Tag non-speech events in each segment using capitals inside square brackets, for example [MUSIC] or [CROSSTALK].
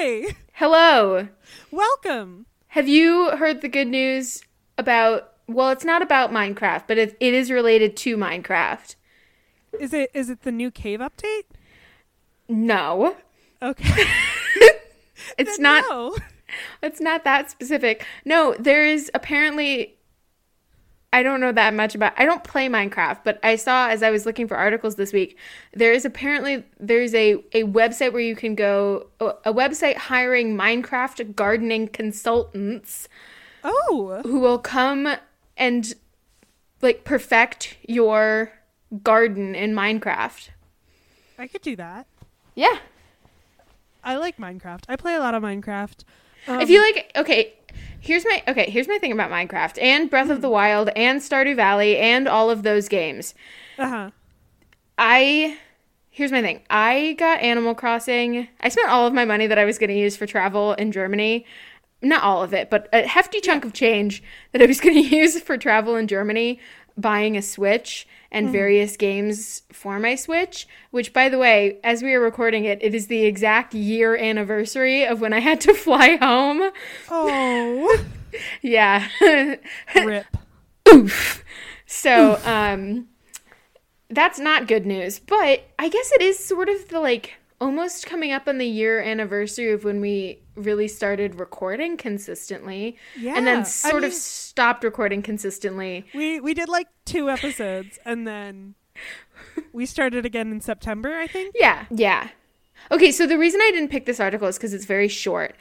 Hi. Hello. Welcome. Have you heard the good news about? Well, it's not about Minecraft, but it, it is related to Minecraft. Is it is it the new cave update? No, Okay. [LAUGHS] [LAUGHS] it's Then not. no. [LAUGHS] It's not that specific. No, there is apparently. I don't know that much about. I don't play Minecraft, but I saw as I was looking for articles this week, there is apparently there's a a website where you can go a website hiring Minecraft gardening consultants Oh. who will come and like perfect your garden in Minecraft. I could do that. Yeah. I like Minecraft. I play a lot of Minecraft. Um, I feel like okay, here's my okay, here's my thing about Minecraft and Breath of the Wild and Stardew Valley and all of those games. uh-huh. I here's my thing. I got Animal Crossing. I spent all of my money that I was going to use for travel in Germany. Not all of it, but a hefty chunk of change that I was going [LAUGHS] to use for travel in Germany buying a Switch and various games for my Switch, which by the way, as we are recording it, it is the exact year anniversary of when I had to [LAUGHS] fly home. Oh. [LAUGHS] Yeah. Rip. Oof. So, um, that's not good news, but I guess it is sort of the like almost coming up on the year anniversary of when we really started recording consistently Yeah. and then sort of mean- stopped recording consistently. We we did like two episodes and then we started again in September, I think. Yeah. Yeah. Okay, so the reason I didn't pick this article is because it's very short.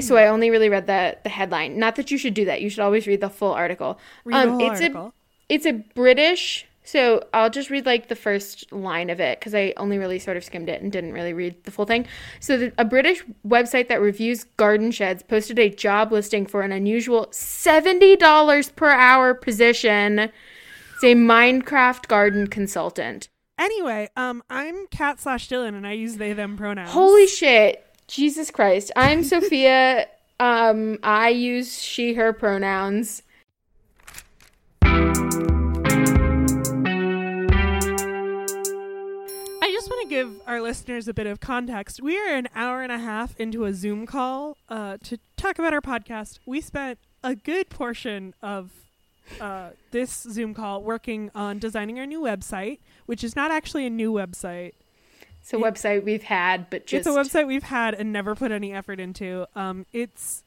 So I only really read the the headline. Not that you should do that. You should always read the full article. Read the whole Um, it's a article. it's a British. So I'll just read like the first line of it because I only really sort of skimmed it and didn't really read the full thing. So the, a British website that reviews garden sheds posted a job listing for an unusual seventy dollars per hour position. It's a Minecraft garden consultant. Anyway, um, I'm Cat slash Dylan, and I use they them pronouns. Holy shit. Jesus Christ. I'm Sophia. [LAUGHS] Um, I use she, her pronouns. Give our listeners a bit of context. We are an hour and a half into a Zoom call uh, to talk about our podcast. We spent a good portion of uh, this Zoom call working on designing our new website, which is not actually a new website. It's a website we've had, but just It's a website we've had and never put any effort into. Um, it's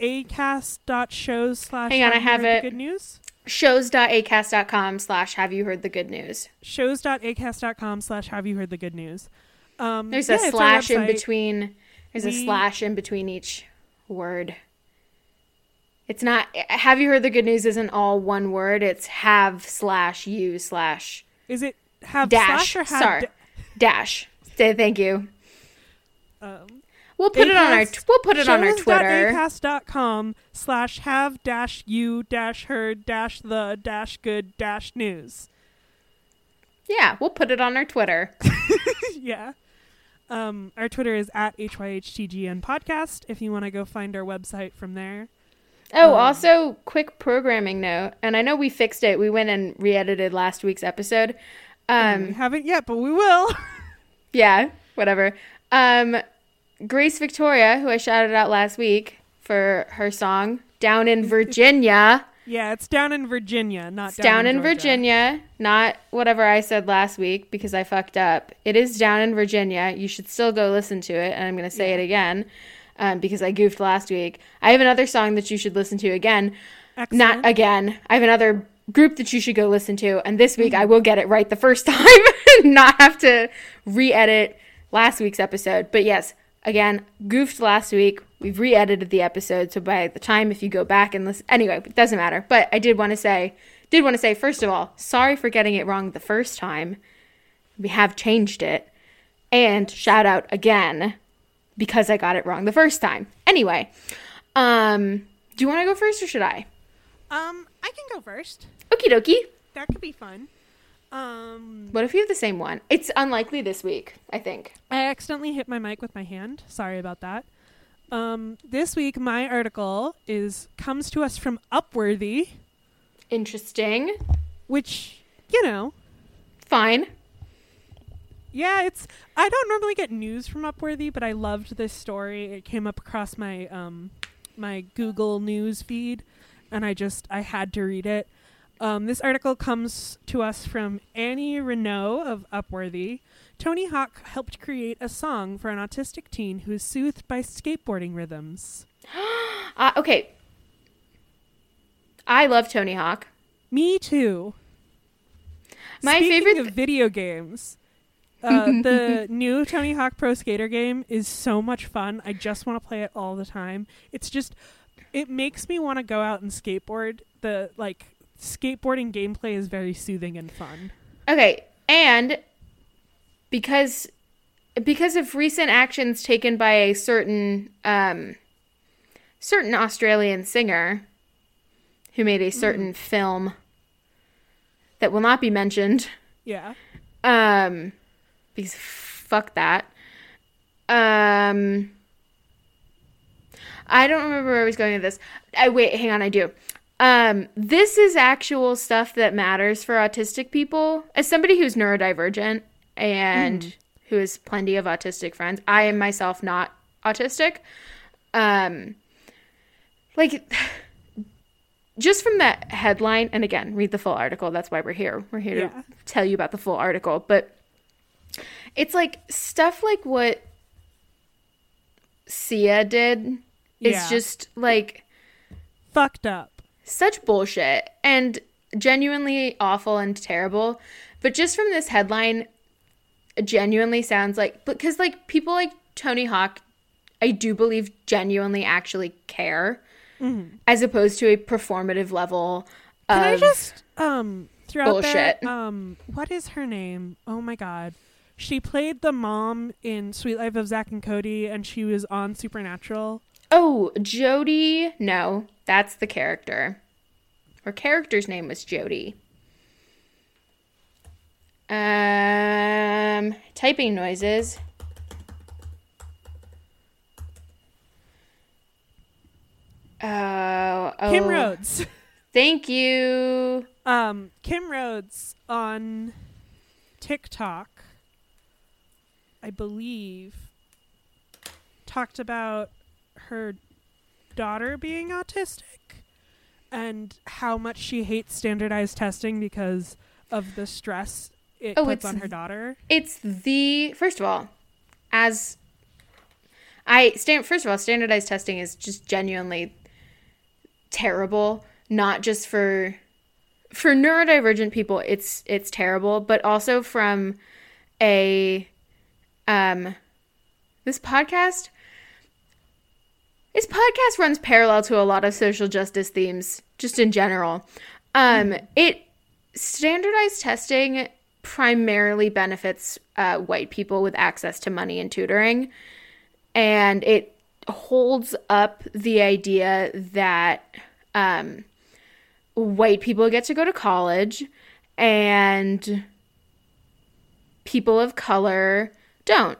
acast.shows slash Hang on, I have it. good news shows.acast.com slash have you heard the good news. shows.acast.com slash have you heard the good news um There's yeah, a slash in between. There's a slash in between each word. It's not. Have you heard the good news? Isn't all one word. It's have slash you slash is it have dash. slash or have Sorry, da- dash. Say thank you. um, We'll put it on our. Acast- We'll put it on our Twitter. shows.acast.com slash have dash you dash heard dash the dash good dash news Yeah, we'll put it on our Twitter. [LAUGHS] [LAUGHS] yeah um our twitter is at hyhtgn podcast if you want to go find our website from there Oh, Um, also, quick programming note, and I know we fixed it. We went and re-edited last week's episode. we Um, haven't yet but we will [LAUGHS] yeah, whatever. Um, Grace Victoria, who I shouted out last week for her song "Down in Virginia," yeah it's down in virginia not it's down, down in. Virginia, not whatever I said last week because I fucked up. It is down in Virginia. You should still go listen to it, and I'm going to say Yeah. it again um, because I goofed last week. I have another song that you should listen to again. Excellent. Not again. I have another group that you should go listen to, and this week Mm-hmm. I will get it right the first [LAUGHS] time, and not have to re-edit last week's episode. But yes, again, goofed last week. We've re-edited the episode, so by the time if you go back and listen, anyway, it doesn't matter. But I did want to say, did want to say first of all, sorry for getting it wrong the first time. We have changed it, and shout out again because I got it wrong the first time. Anyway, um, do you want to go first or should I? um i can go first Okie dokie. that could be fun um What if you have the same one? It's unlikely this week, I think. I accidentally hit my mic with my hand. Sorry about that. Um, this week, my article is comes to us from Upworthy, Interesting. which you know, Fine. Yeah, it's I don't normally get news from Upworthy, but I loved this story. It came up across my um my Google News feed and I just I had to read it. Um, this article comes to us from Annie Reneau of Upworthy. Tony Hawk helped create a song for an autistic teen who is soothed by skateboarding rhythms. [GASPS] Uh, okay. I love Tony Hawk. Me too. My Speaking favorite of video games. Uh, [LAUGHS] the new Tony Hawk Pro Skater game is so much fun. I just want to play it all the time. It's just, it makes me want to go out and skateboard. The like skateboarding gameplay is very soothing and fun. Okay, and because because of recent actions taken by a certain um certain Australian singer who made a certain film that will not be mentioned Yeah. um because fuck that um I don't remember where I was going with this. I wait, hang on, I do. Um, this is actual stuff that matters for autistic people. As somebody who's neurodivergent and who has plenty of autistic friends, I am myself not autistic. Um, like, [SIGHS] just from that headline, and again, read the full article. That's why we're here. We're here Yeah. to tell you about the full article. But it's like stuff like what Sia did. It's Yeah. just like Fucked up. Such bullshit and genuinely awful and terrible. But just from this headline, it genuinely sounds like because like people like Tony Hawk, I do believe genuinely actually care, as opposed to a performative level. Of, Can I just um throw out there, Bullshit. um what is her name? Oh my god. She played the mom in Suite Life of Zack and Cody and she was on Supernatural. Oh, Jody. No, that's the character. Her character's name was Jody. Um, typing noises. Oh, oh. Kim Rhodes. Thank you. Um, Kim Rhodes on TikTok, I believe, talked about her daughter being autistic and how much she hates standardized testing because of the stress it Oh, puts on her daughter. It's the first of all, as I stand. First of all, standardized testing is just genuinely terrible. Not just for for neurodivergent people, it's it's terrible, but also from a um this podcast. This podcast runs parallel to a lot of social justice themes, just in general. Um, it standardized testing primarily benefits uh, white people with access to money and tutoring, and it holds up the idea that um, white people get to go to college and people of color don't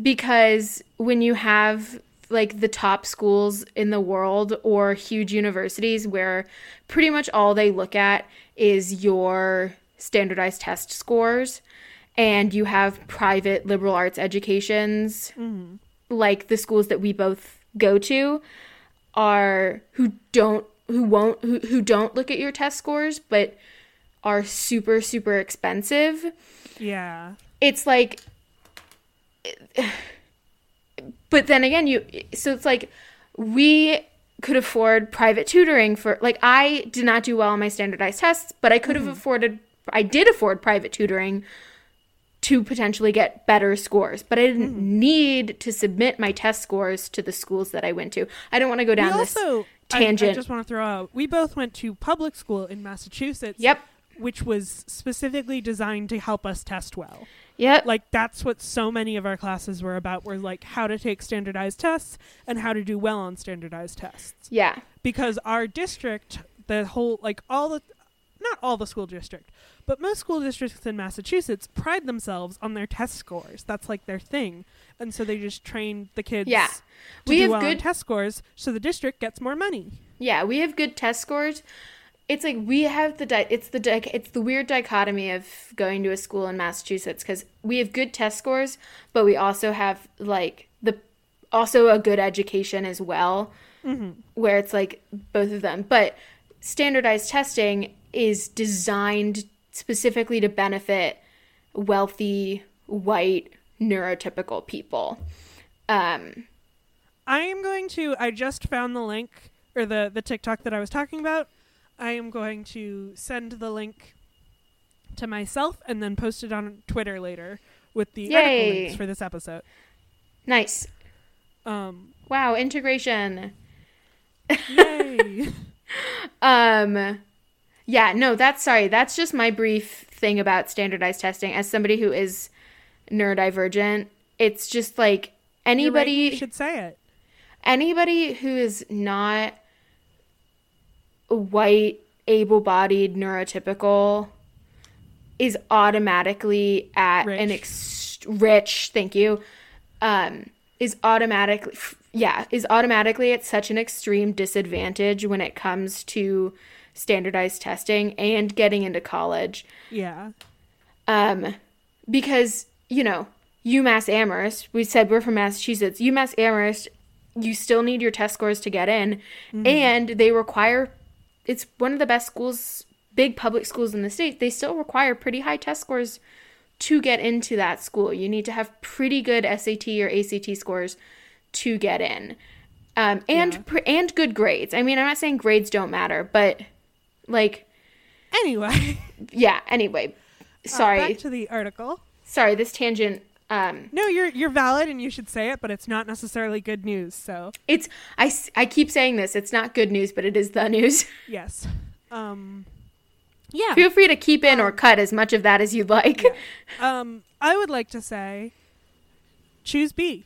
because when you have like the top schools in the world or huge universities where pretty much all they look at is your standardized test scores and you have private liberal arts educations mm-hmm. like the schools that we both go to are who don't who won't who, who don't look at your test scores but are super super expensive Yeah. it's like but then again you so it's like we could afford private tutoring for like I did not do well on my standardized tests, but I could have mm-hmm. afforded I did afford private tutoring to potentially get better scores, but I didn't mm. need to submit my test scores to the schools that I went to. I don't want to go down we this also I- I, just want to throw out we both went to public school in Massachusetts. Yep. Which was specifically designed to help us test well. Yep. Like that's what so many of our classes were about were like how to take standardized tests and how to do well on standardized tests. yeah. Because our district, the whole like all the not all the school district, but most school districts in Massachusetts pride themselves on their test scores. That's like their thing. And so they just train the kids Yeah. to We do have well on good- test scores so the district gets more money. Yeah, we have good test scores. It's like we have the di- it's the di- it's the weird dichotomy of going to a school in Massachusetts because we have good test scores, but we also have like the also a good education as well, where it's like both of them. But standardized testing is designed specifically to benefit wealthy white neurotypical people. Um, I am going to. I just found the link or the the TikTok that I was talking about. I am going to send the link to myself and then post it on Twitter later with the article links for this episode. nice. Um, Wow, integration. yay! [LAUGHS] Um yeah, no, that's sorry. That's just my brief thing about standardized testing as somebody who is neurodivergent. It's just like right, anybody you should say it. anybody who is not white, able-bodied, neurotypical is automatically at an Rich. ex- rich, thank you. Um is automatically yeah, is automatically at such an extreme disadvantage when it comes to standardized testing and getting into college Yeah. um, because you know UMass Amherst. We said we're from Massachusetts. UMass Amherst. You still need your test scores to get in, and they require. It's one of the best schools, big public schools in the state. They still require pretty high test scores to get into that school. You need to have pretty good SAT or ACT scores to get in, um, and Yeah. pr- and good grades. I mean, I'm not saying grades don't matter, but like, Anyway, [LAUGHS] yeah. Anyway, uh, sorry back to the article. sorry this tangent um No, you're you're valid and you should say it, but it's not necessarily good news. So it's I I keep saying this it's not good news but it is the news [LAUGHS] yes. Um. Yeah. feel free to keep in or cut as much of that as you'd like [LAUGHS] Um, I would like to say choose B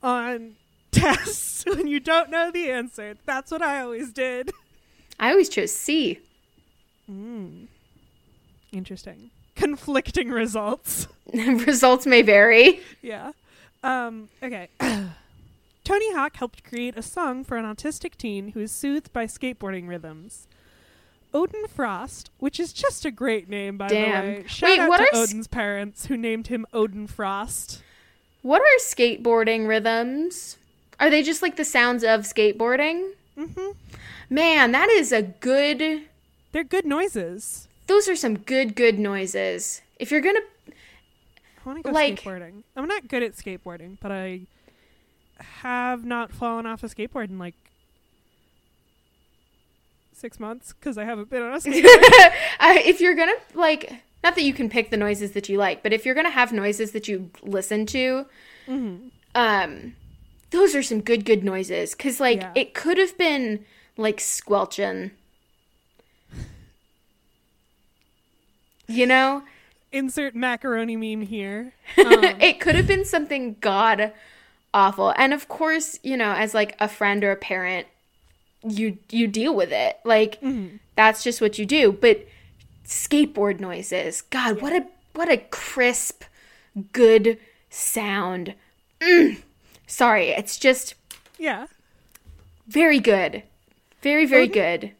on [LAUGHS] tests when you don't know the answer. That's what I always did. i always chose c Interesting. Conflicting results. [LAUGHS] [LAUGHS] results may vary yeah. Um, okay. [COUGHS] Tony Hawk helped create a song for an autistic teen who is soothed by skateboarding rhythms. Odin Frost, which is just a great name, by Damn. the way. Shout Wait, out what to are s- Odin's parents who named him Odin Frost. what are skateboarding rhythms are they just like the sounds of skateboarding hmm man that is a good They're good noises. Those are some good good noises if you're gonna I want to go Like- skateboarding. I'm not good at skateboarding, but I have not fallen off a skateboard in like six months because I haven't been on a [LAUGHS] skateboard. uh, if you're gonna like not that you can pick the noises that you like but if you're gonna have noises that you listen to Mhm. um those are some good good noises because like Yeah. it could have been like squelching you know Insert macaroni meme here. [LAUGHS] Um, it could have been something god awful and of course you know as like a friend or a parent you you deal with it like mhm. that's just what you do but skateboard noises god what a what a crisp good sound Mm. sorry it's just Yeah. very good very very good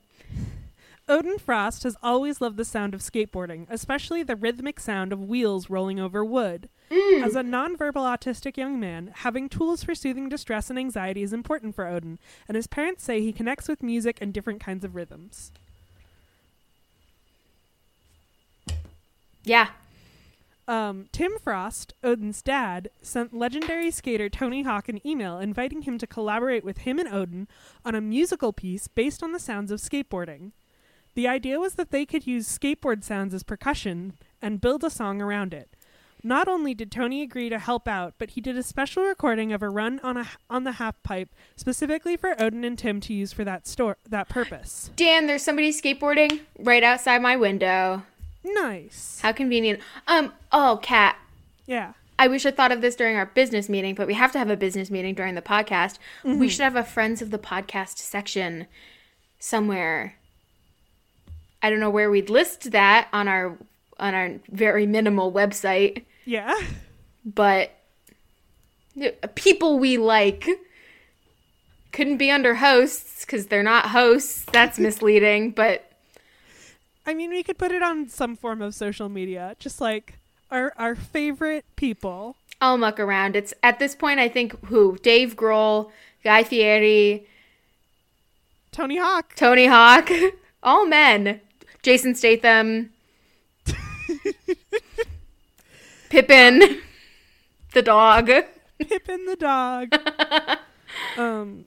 Odin Frost has always loved the sound of skateboarding, especially the rhythmic sound of wheels rolling over wood. As a nonverbal autistic young man, having tools for soothing distress and anxiety is important for Odin, and his parents say he connects with music and different kinds of rhythms. yeah Um, Tim Frost, Odin's dad, sent legendary skater Tony Hawk an email inviting him to collaborate with him and Odin on a musical piece based on the sounds of skateboarding. The idea was that they could use skateboard sounds as percussion and build a song around it. Not only did Tony agree to help out, but he did a special recording of a run on a on the half pipe specifically for Odin and Tim to use for that store that purpose. dan there's somebody skateboarding right outside my window Nice. how convenient um oh cat Yeah. I wish I thought of this during our business meeting, but we have to have a business meeting during the podcast. We should have a friends of the podcast section somewhere. I don't know where we'd list that on our on our very minimal website, Yeah. but people we like couldn't be under hosts because they're not hosts. That's [LAUGHS] misleading, but I mean, we could put it on some form of social media, just like our our favorite people. I'll muck around. It's at this point, I think who Dave Grohl, Guy Fieri, Tony Hawk. Tony Hawk, [LAUGHS] all men. Jason Statham, Pippin, the dog. Pippin the dog. [LAUGHS] um,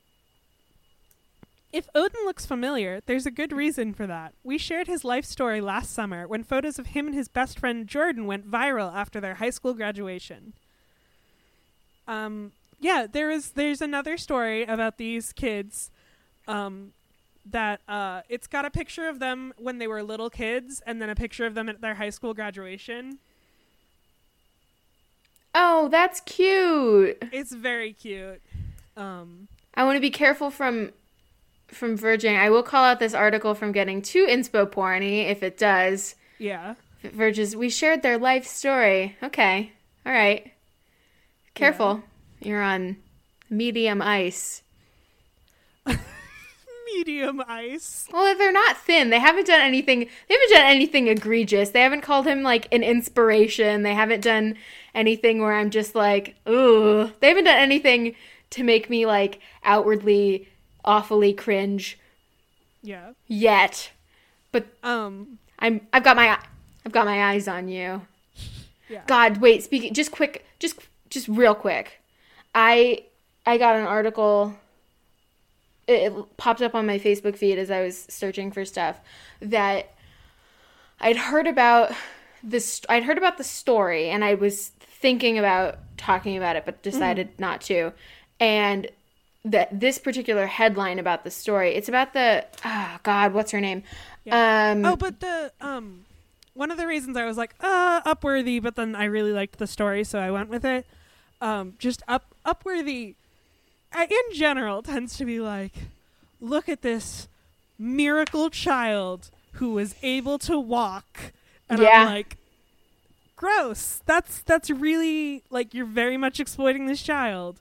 if Odin looks familiar, there's a good reason for that. We shared his life story last summer when photos of him and his best friend Jordan went viral after their high school graduation. Um, yeah, there is there's another story about these kids um, that uh, it's got a picture of them when they were little kids and then a picture of them at their high school graduation. Oh, that's cute. It's very cute. Um, I want to be careful from from verging. I will call out this article from getting too inspo porny if it does. yeah. If verges. We shared their life story. Okay. All right. Careful. You're on medium ice. Medium ice. Well, they're not thin. They haven't done anything. They haven't done anything egregious. They haven't called him like an inspiration. They haven't done anything where I'm just like, ooh. They haven't done anything to make me like outwardly awfully cringe Yeah. yet. But Um. I'm I've got my I've got my eyes on you. Yeah. God, wait, speaking just quick, just just real quick. I I got an article it, popped up on my Facebook feed as I was searching for stuff that I'd heard about this I'd heard about the story and I was thinking about talking about it but decided not to. And that this particular headline about the story, it's about the oh god, what's her name? Um Oh, but the um, one of the reasons I was like, uh, Upworthy, but then I really liked the story, so I went with it. Um, just up Upworthy, in general, tends to be like, look at this miracle child who was able to walk, and Yeah. I'm like, gross. That's that's really like you're very much exploiting this child.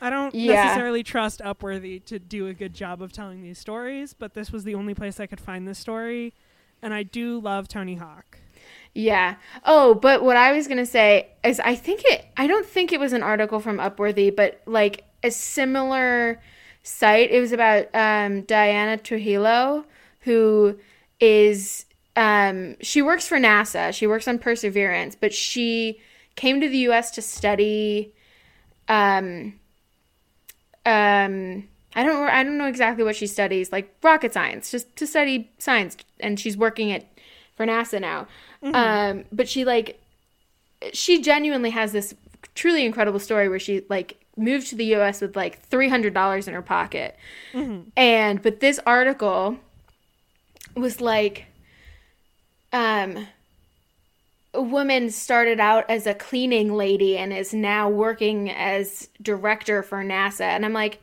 I don't Yeah. necessarily trust Upworthy to do a good job of telling these stories, but this was the only place I could find this story, and I do love Tony Hawk. Yeah. Oh, but what I was gonna say is I think it I don't think it was an article from Upworthy, but like a similar site. It was about um, Diana Trujillo, who is um, she works for NASA. She works on Perseverance, but she came to the U.S. to study. Um, um, I don't I don't know exactly what she studies, like rocket science, just to study science, and she's working at for NASA now. Um, but she like she genuinely has this truly incredible story where she like moved to the US with like $300 in her pocket. And but this article was like um a woman started out as a cleaning lady and is now working as director for NASA and I'm like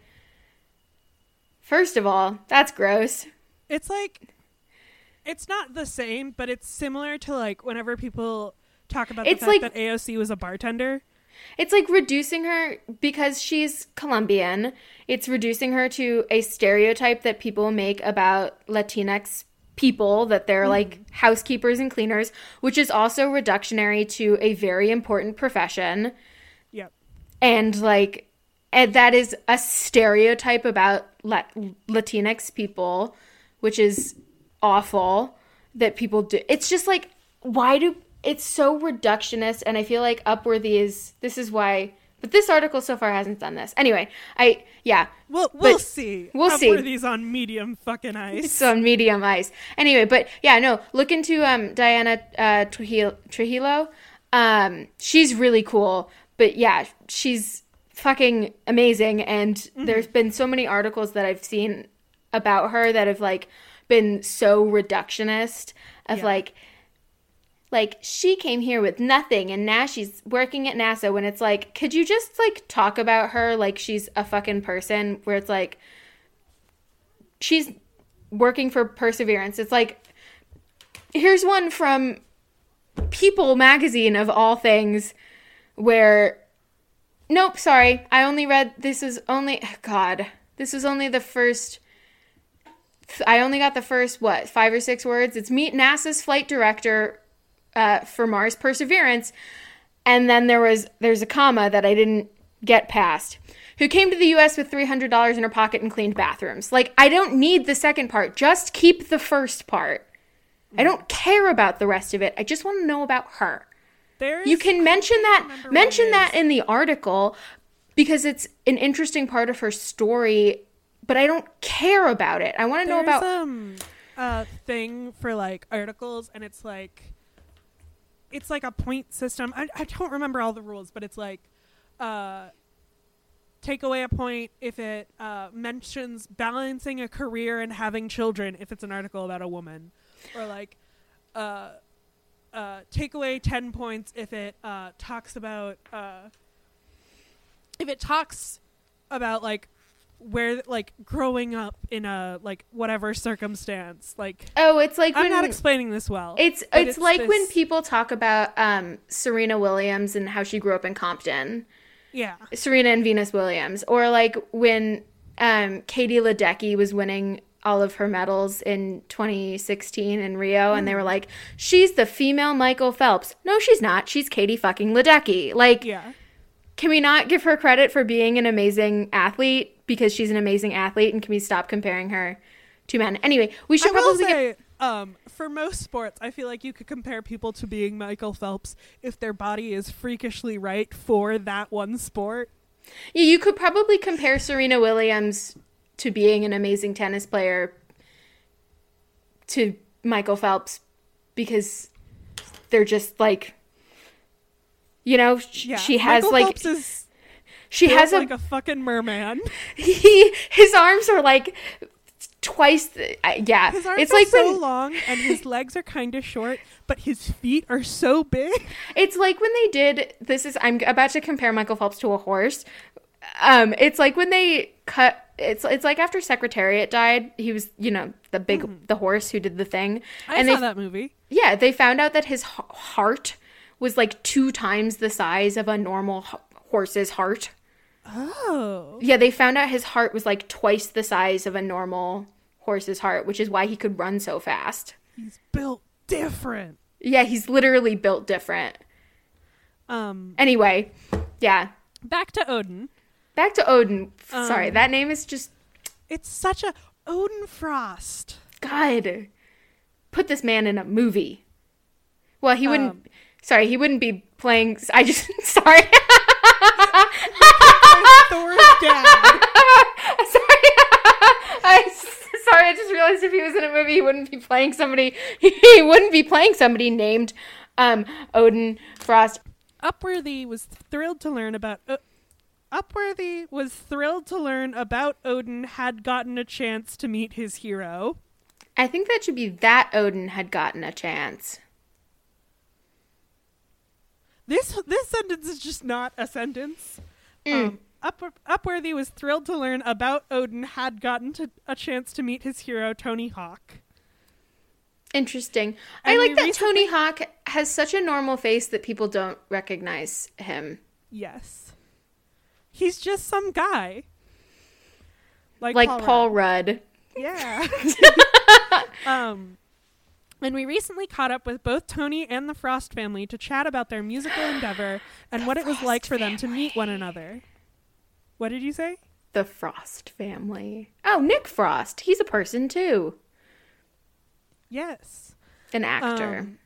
First of all, that's gross. It's like it's not the same, but it's similar to like whenever people talk about the It's fact like- that AOC was a bartender. It's like reducing her because she's Colombian. It's reducing her to a stereotype that people make about Latinx people that they're hmm. like housekeepers and cleaners, which is also reductionary to a very important profession. Yep. And like and that is a stereotype about La- Latinx people, which is awful that people do. It's just like why do it's so reductionist and I feel like Upworthy is this is why but this article so far hasn't done this. Anyway, I yeah, Well, we'll see. we'll see. Upworthy's on medium fucking ice. it's on medium ice. Anyway, but yeah, no, look into um Diana uh Trujillo, Trujillo. Um she's really cool, but yeah, she's fucking amazing and there's been so many articles that I've seen about her that have like been so reductionist of Yeah. like like she came here with nothing and now she's working at NASA when it's like could you just like talk about her like she's a fucking person where it's like she's working for Perseverance. It's like here's one from People magazine of all things where nope, sorry. I only read this is only god. This was only the first I only got the first what five or six words. It's meet NASA's flight director uh, for Mars Perseverance, and then there was there's a comma that I didn't get past. Who came to the U.S. with three hundred dollars in her pocket and cleaned bathrooms? Like I don't need the second part. Just keep the first part. I don't care about the rest of it. I just want to know about her. There's You can mention that mention that in the article because it's an interesting part of her story, but I don't care about it. I want to know about um a thing for like articles, and it's like it's like a point system. I I don't remember all the rules, but it's like uh take away a point if it uh, mentions balancing a career and having children if it's an article about a woman or like uh, uh, take away 10 points if it uh, talks about uh, if it talks about like where like growing up in a like whatever circumstance like Oh, it's like i'm when not explaining this well it's but it's, like when people talk about um, Serena Williams and how she grew up in Compton. yeah Serena and Venus Williams, or like when um, Katie Ledecky was winning all of her medals in 2016 in Rio, and they Mm. were like, "She's the female Michael Phelps." No, she's not. She's Katie fucking Ledecky. Like, yeah can we not give her credit for being an amazing athlete because she's an amazing athlete, and can we stop comparing her to men? Anyway, we should probably get say, um, for most sports, I feel like you could compare people to being Michael Phelps if their body is freakishly right for that one sport. Yeah, you could probably compare Serena Williams to being an amazing tennis player to Michael Phelps because they're just like you know sh- Yeah, she has Michael like Phelps is she built has a, like a fucking merman. [LAUGHS] he his arms are like twice the, uh, yeah His arms it's are like so when long and his [LAUGHS] legs are kind of short, but his feet are so big. It's like when they did this is I'm about to compare Michael Phelps to a horse. Um it's like when they cut it's it's like after Secretariat died, he was, you know, the big the horse who did the thing. I and saw they that movie. yeah, they found out that his h- heart was like two times the size of a normal h- horse's heart. Oh, Yeah, they found out his heart was like twice the size of a normal horse's heart, which is why he could run so fast. he's built different. Yeah, he's literally built different. Um, Anyway, yeah, back to Odin. Back to Odin. Sorry, Um, that name is just It's such a Odin Frost. God. Put this man in a movie. Well, he wouldn't. Um, sorry, he wouldn't be playing. I just [LAUGHS] sorry. [LAUGHS] Thor's dad. sorry. I sorry. I just realized if he was in a movie, he wouldn't be playing somebody. [LAUGHS] He wouldn't be playing somebody named um, Odin Frost. Upworthy was thrilled to learn about. Uh, Upworthy was thrilled to learn about Odin had gotten a chance to meet his hero. I think that should be that Odin had gotten a chance. This this sentence is just not a sentence. Um, Up, Upworthy was thrilled to learn about Odin had gotten to, a chance to meet his hero Tony Hawk. Interesting. I like that recently- Tony Hawk has such a normal face that people don't recognize him. Yes, he's just some guy. Like, Like Paul Paul, Rudd. Rudd. Yeah. [LAUGHS] [LAUGHS] um, and we recently caught up with both Tony and the Frost family to chat about their musical endeavor and what it was like for them to meet one another. What did you say? The Frost family. Oh, Nick Frost. He's a person too. Yes. An actor. Um,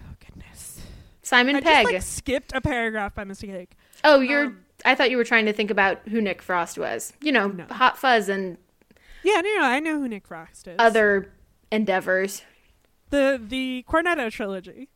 oh goodness. Simon I Pegg. just like skipped a paragraph by mistake. oh, you're. um, I thought you were trying to think about who Nick Frost was. You know, No. Hot Fuzz and Yeah, no, no, I know who Nick Frost is. other endeavors. the the Cornetto trilogy.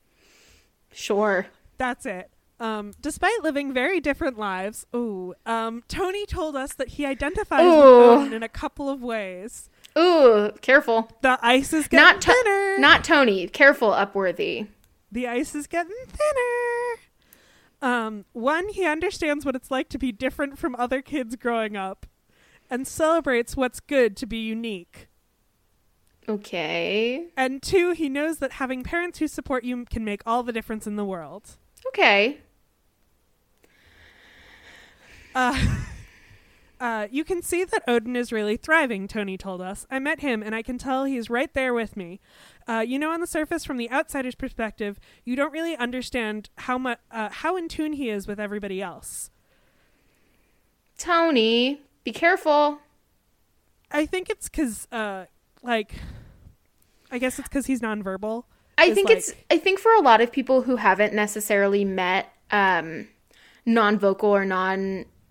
Sure. That's it. Um, despite living very different lives, ooh, um, Tony told us that he identifies with Ooh. Odin in a couple of ways. Ooh, careful. The ice is getting Not to- thinner. Not Tony. Careful, Upworthy. the ice is getting thinner. Um, one, he understands what it's like to be different from other kids growing up, and celebrates what's good to be unique. Okay. And two, he knows that having parents who support you can make all the difference in the world. Okay. Uh, [LAUGHS] Uh, you can see that Odin is really thriving, Tony told us. I met him, and I can tell he's right there with me. Uh, you know, on the surface, from the outsider's perspective, you don't really understand how much uh, how in tune he is with everybody else. Tony, be careful. I think it's because, uh, like, I guess it's because he's nonverbal. I think like- it's I think for a lot of people who haven't necessarily met um non-vocal or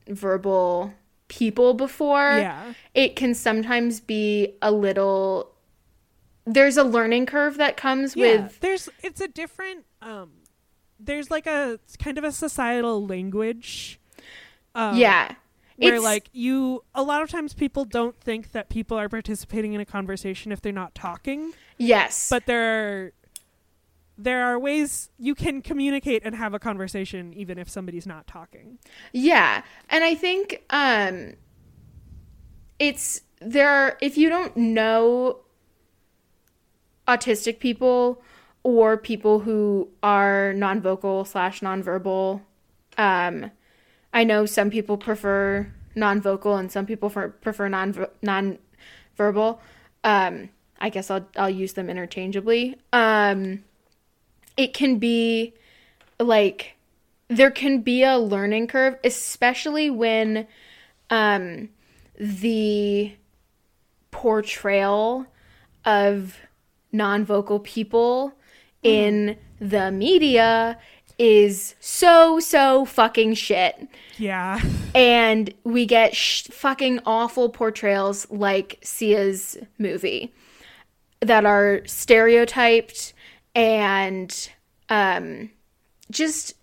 non-verbal people before, Yeah. it can sometimes be a little there's a learning curve that comes Yeah, with there's it's a different um there's like a kind of a societal language. Um, yeah. Where It's- like you a lot of times people don't think that people are participating in a conversation if they're not talking, Yes. but there are there are ways you can communicate and have a conversation even if somebody's not talking. Yeah. And I think um it's there are if you don't know autistic people or people who are non-vocal slash non-verbal um I know some people prefer non-vocal and some people prefer non non-verbal. Um I guess I'll I'll use them interchangeably. Um it can be like there can be a learning curve, especially when um, the portrayal of non vocal people in the media is so, so fucking shit. Yeah. [LAUGHS] And we get sh- fucking awful portrayals like Sia's movie that are stereotyped and um, just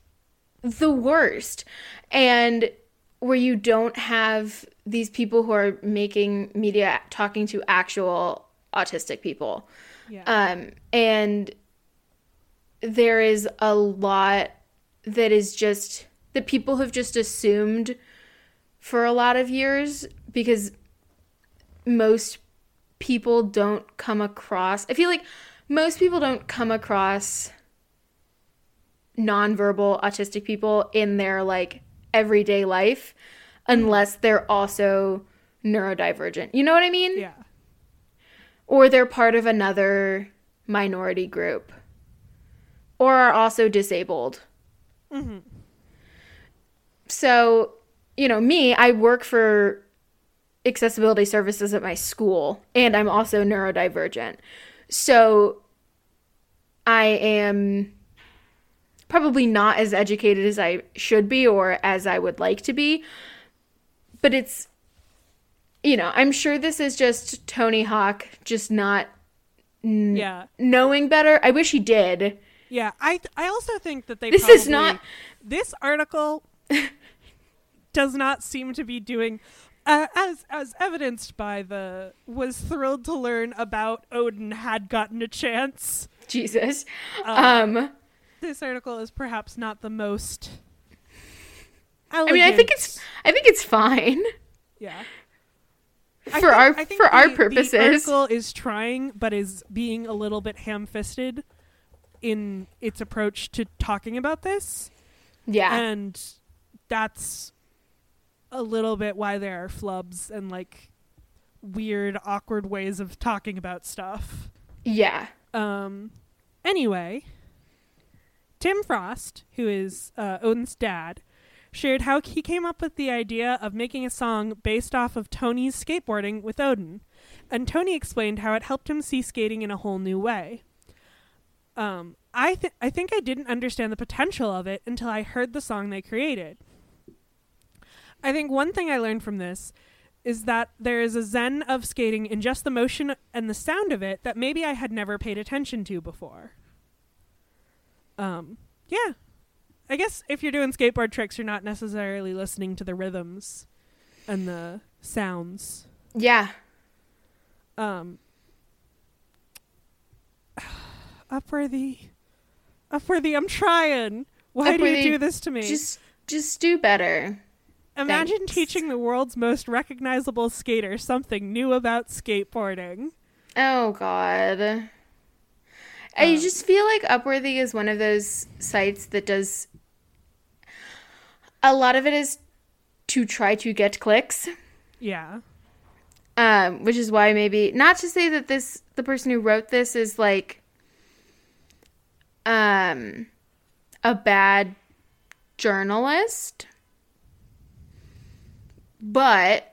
the worst. And where you don't have these people who are making media talking to actual autistic people. Yeah. Um, and there is a lot that is just that people have just assumed for a lot of years because most people don't come across I feel like most people don't come across nonverbal autistic people in their like everyday life unless they're also neurodivergent. You know what I mean? yeah. Or they're part of another minority group. Or are also disabled. Mhm. So, you know, me, I work for accessibility services at my school, and I'm also neurodivergent. So, I am probably not as educated as I should be or as I would like to be. But it's, you know, I'm sure this is just Tony Hawk just not n- Yeah. knowing better. I wish he did. Yeah, I I also think that they This is not- this article [LAUGHS] does not seem to be doing uh, as as evidenced by the was thrilled to learn about Odin had gotten a chance. Jesus. Uh, um This article is perhaps not the most I mean, I think it's I think it's fine yeah. for think- our for our purposes. The article is trying, but is being a little bit ham-fisted in its approach to talking about this. yeah. and that's a little bit why there are flubs and like weird awkward ways of talking about stuff yeah. um anyway tim frost who is uh, odin's dad shared how he came up with the idea of making a song based off of tony's skateboarding with odin and tony explained how it helped him see skating in a whole new way um, I th- I think I didn't understand the potential of it until I heard the song they created. I think one thing I learned from this is that there is a zen of skating in just the motion and the sound of it that maybe I had never paid attention to before. Um, yeah. I guess if you're doing skateboard tricks, you're not necessarily listening to the rhythms and the sounds. Yeah. Um, [SIGHS] Upworthy, Upworthy, I'm trying. Why do you do this to me? Just just do better. Imagine thanks. teaching the world's most recognizable skater something new about skateboarding. Oh god. Um, I just feel like Upworthy is one of those sites that does a lot of it is to try to get clicks Yeah. Um, which is why maybe not to say that this the person who wrote this is like um a bad journalist. But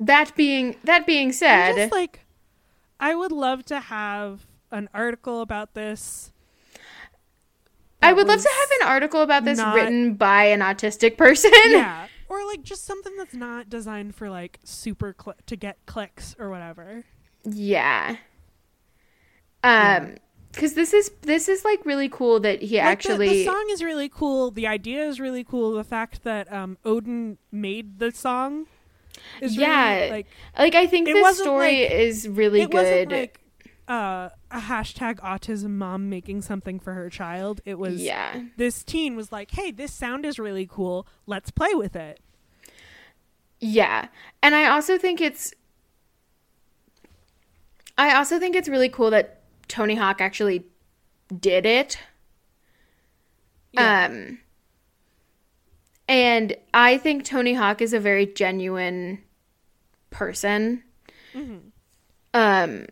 that being that being said, just like, I would love to have an article about this. I would love to have an article about this not- written by an autistic person. yeah, [LAUGHS] or like just something that's not designed for like super cl- to get clicks or whatever. Yeah. Um cuz this is this is like really cool that he Like, actually the, song is really cool. The idea is really cool. The fact that um, Odin made the song is Yeah, really, like like I think this story like- is really it good. wasn't like uh, a hashtag autism mom making something for her child. It was yeah. this teen was like, "Hey, this sound is really cool. Let's play with it." Yeah. And I also think it's I also think it's really cool that Tony Hawk actually did it. Yeah. Um and I think Tony Hawk is a very genuine person. Mhm. Um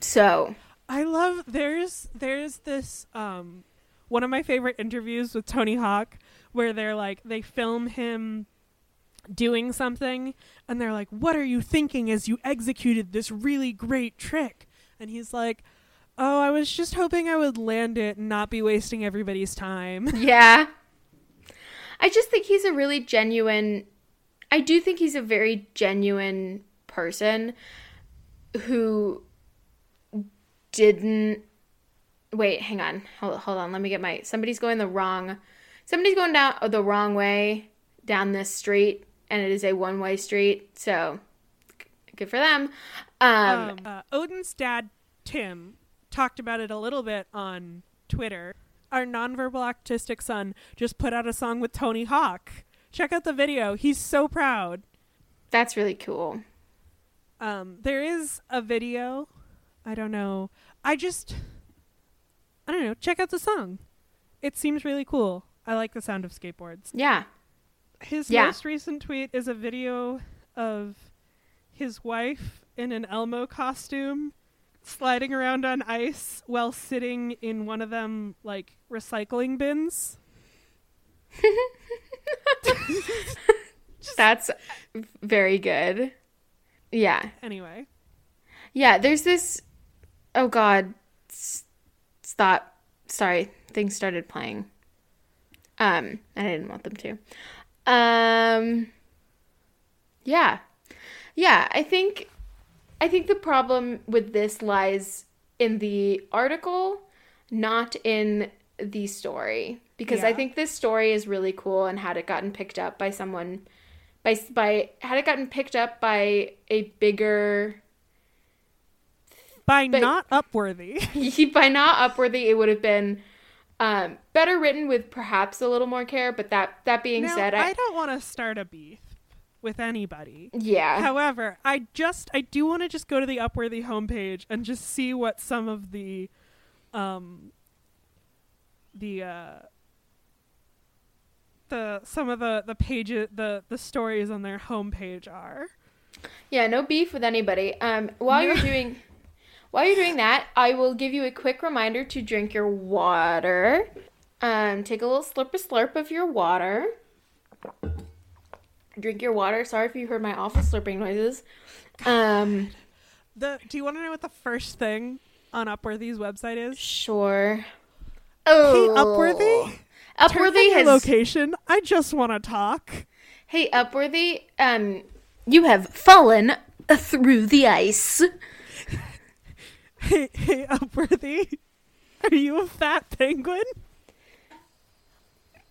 so I love there's there's this um one of my favorite interviews with Tony Hawk where they're like they film him doing something and they're like what are you thinking as you executed this really great trick and he's like oh I was just hoping I would land it and not be wasting everybody's time [LAUGHS] Yeah. I just think he's a really genuine I do think he's a very genuine person who didn't Wait, hang on. Hold, hold on. Let me get my somebody's going the wrong Somebody's going down the wrong way down this street and it is a one-way street. So good for them. Um, um, uh, Odin's dad, Tim, talked about it a little bit on Twitter. Our nonverbal autistic son just put out a song with Tony Hawk. Check out the video. He's so proud. that's really cool. Um, there is a video. I don't know. I just, I don't know. Check out the song. It seems really cool. I like the sound of skateboards. Yeah. His Yeah. most recent tweet is a video of his wife in an Elmo costume sliding around on ice while sitting in one of them like recycling bins. [LAUGHS] That's very good. Yeah. Anyway, Yeah, there's this. Oh God, S- stop. Sorry, things started playing. Um, I didn't want them to. Um, yeah, yeah. I think, I think the problem with this lies in the article, not in the story, because I think this story is really cool and had it gotten picked up by someone, by by had it gotten picked up by a bigger by But- not Upworthy. [LAUGHS] [LAUGHS] by not Upworthy, it would have been um, better written with perhaps a little more care. But that that being now, said, I, I, don't want to start a beef with anybody. yeah, However, I just I do want to just go to the Upworthy homepage and just see what some of the um the uh the some of the the pages the the stories on their homepage are. yeah, no beef with anybody. Um, while you're [LAUGHS] doing while you're doing that, I will give you a quick reminder to drink your water. Um, take a little slurp a slurp of your water. Drink your water. Sorry if you heard my office slurping noises. Um, The do you want to know what the first thing on Upworthy's website is? sure. Hey, Oh, Upworthy, on Upworthy your has location. I just want to talk. Hey, Upworthy, um, you have fallen through the ice. [LAUGHS] Hey, hey, Upworthy, are you a fat penguin?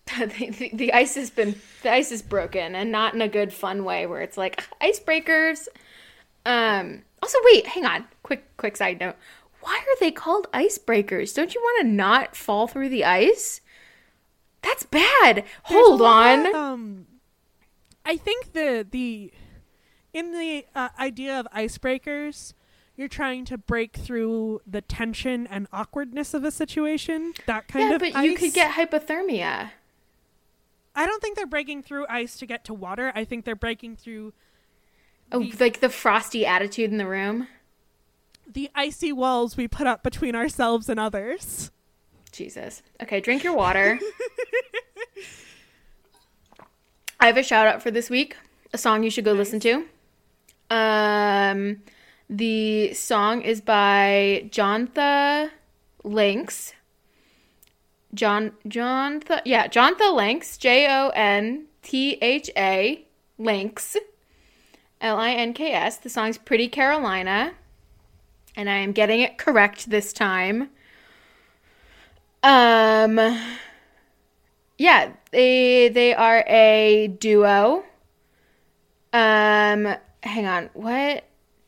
[LAUGHS] the, the, the ice has been the ice is broken, and not in a good fun way where it's like icebreakers. Um. Also, wait, hang on. Quick, quick side note. Why are they called icebreakers? Don't you want to not fall through the ice? That's bad. There's Hold on. of, um, I think the the in the uh, idea of icebreakers, you're trying to break through the tension and awkwardness of a situation. That kind yeah, of Yeah, but you could get hypothermia. I don't think they're breaking through ice to get to water. I think they're breaking through Oh, The- like the frosty attitude in the room. the icy walls we put up between ourselves and others. Jesus. Okay, drink your water. [LAUGHS] I have a shout out for this week. A song you should go listen to. Um, the song is by Jontha Links. John Jontha yeah Jontha Links J O N T H A Links L I N K S. The song's Pretty Carolina, and I am getting it correct this time. Um yeah, they they are a duo. Um hang on. What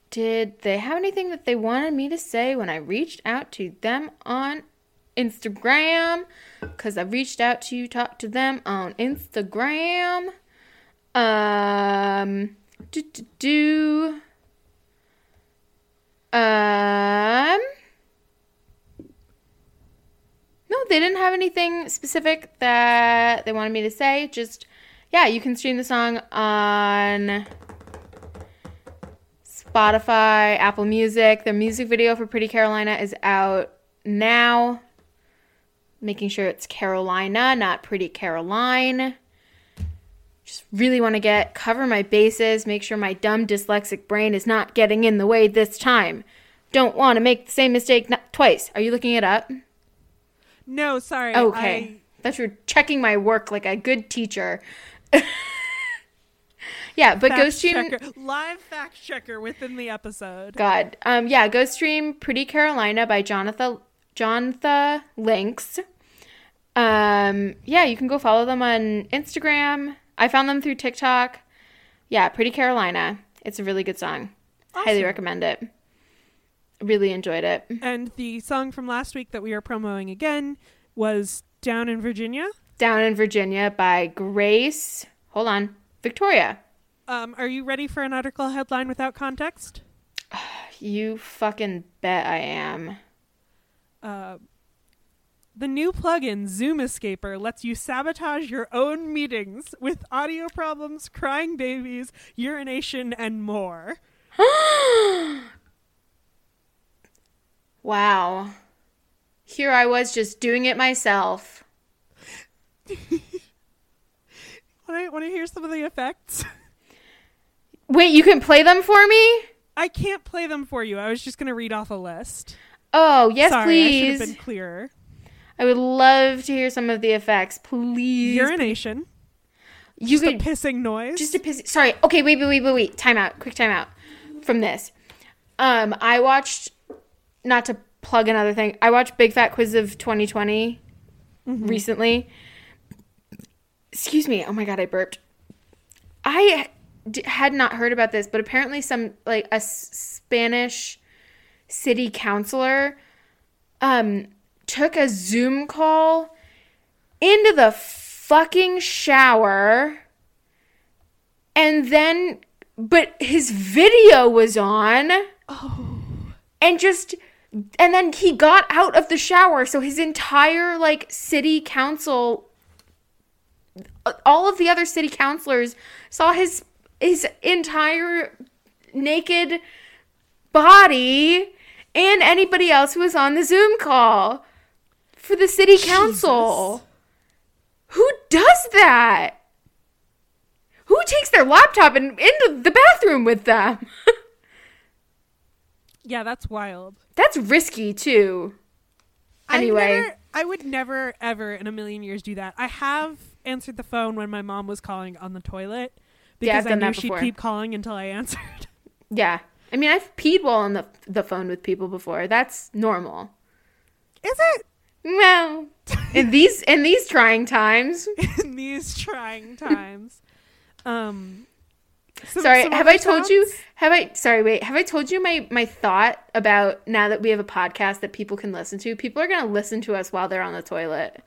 did they have anything that they wanted me to say when I reached out to them on Instagram? Cuz I reached out to you talk to them on Instagram. Um do do do um no, they didn't have anything specific that they wanted me to say. Just, yeah, you can stream the song on Spotify, Apple Music. The music video for Pretty Carolina is out now. Making sure it's Carolina, not Pretty Caroline. Just really want to get cover my bases, make sure my dumb dyslexic brain is not getting in the way this time. Don't want to make the same mistake n- twice. Are you looking it up? No, sorry. Okay. That's you're checking my work like a good teacher. [LAUGHS] yeah, but I, go stream checker, live fact checker within the episode. God. Um yeah, go stream Pretty Carolina by Jonathan Jonathan Links. Um yeah, you can go follow them on Instagram. I found them through TikTok. Yeah, Pretty Carolina. It's a really good song. Highly recommend it. Really enjoyed it. And the song from last week that we are promoting again was Down in Virginia. Down in Virginia by Grace. Hold on. Victoria. Um, are you ready for an article headline without context? [SIGHS] You fucking bet I am. Uh, the new plugin Zoom Escaper lets you sabotage your own meetings with audio problems, crying babies, urination, and more. [GASPS] wow. Here I was just doing it myself. Want to want to hear some of the effects? [LAUGHS] Wait, you can play them for me? I can't play them for you. I was just going to read off a list. Oh, yes, Sorry, I should have been clearer. I would love to hear some of the effects. Please. Urination. you just could a pissing noise. just a piss. Sorry. Okay, wait, wait, wait, wait, wait. Time out. Quick time out from this. Um, I watched not to plug another thing. I watched Big Fat Quiz of 2020 recently. Excuse me. Oh my god, I burped. I d- had not heard about this, but apparently some like a S- Spanish city councilor um took a Zoom call into the fucking shower and then but his video was on oh, and just and then he got out of the shower. So his entire like city council all of the other city councilors saw his his entire naked body and anybody else who was on the zoom call for the city council who does that who takes their laptop and into the bathroom with them [LAUGHS] yeah, that's wild. That's risky too. I Anyway. never- I would never, ever in a million years do that. I have answered the phone when my mom was calling on the toilet Yeah, because I done knew she'd keep calling until I answered. [LAUGHS] Yeah. I mean, I've peed while on the the phone with people before. That's normal. Is it Well, in these in these trying times. [LAUGHS] in these trying times? Um, some- sorry, some have I told you? Have I? Sorry, wait. Have I told you my my thought about now that we have a podcast that people can listen to? People are gonna listen to us while they're on the toilet.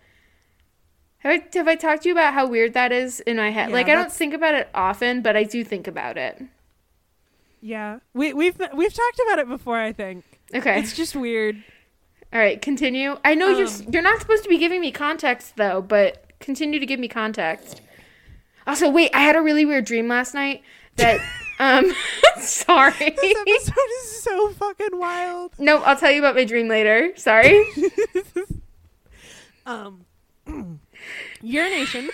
Have I, have I talked to you about how weird that is in my head? Yeah, like I don't think about it often, but I do think about it. Yeah, we we've we've talked about it before. I think Okay. it's just weird. All right, continue. I know you're Um, you're not supposed to be giving me context though, but continue to give me context. Also, wait, I had a really weird dream last night that [LAUGHS] um [LAUGHS] sorry. This episode is so fucking wild. No, I'll tell you about my dream later. Sorry. [LAUGHS] Um, [CLEARS THROAT] urination.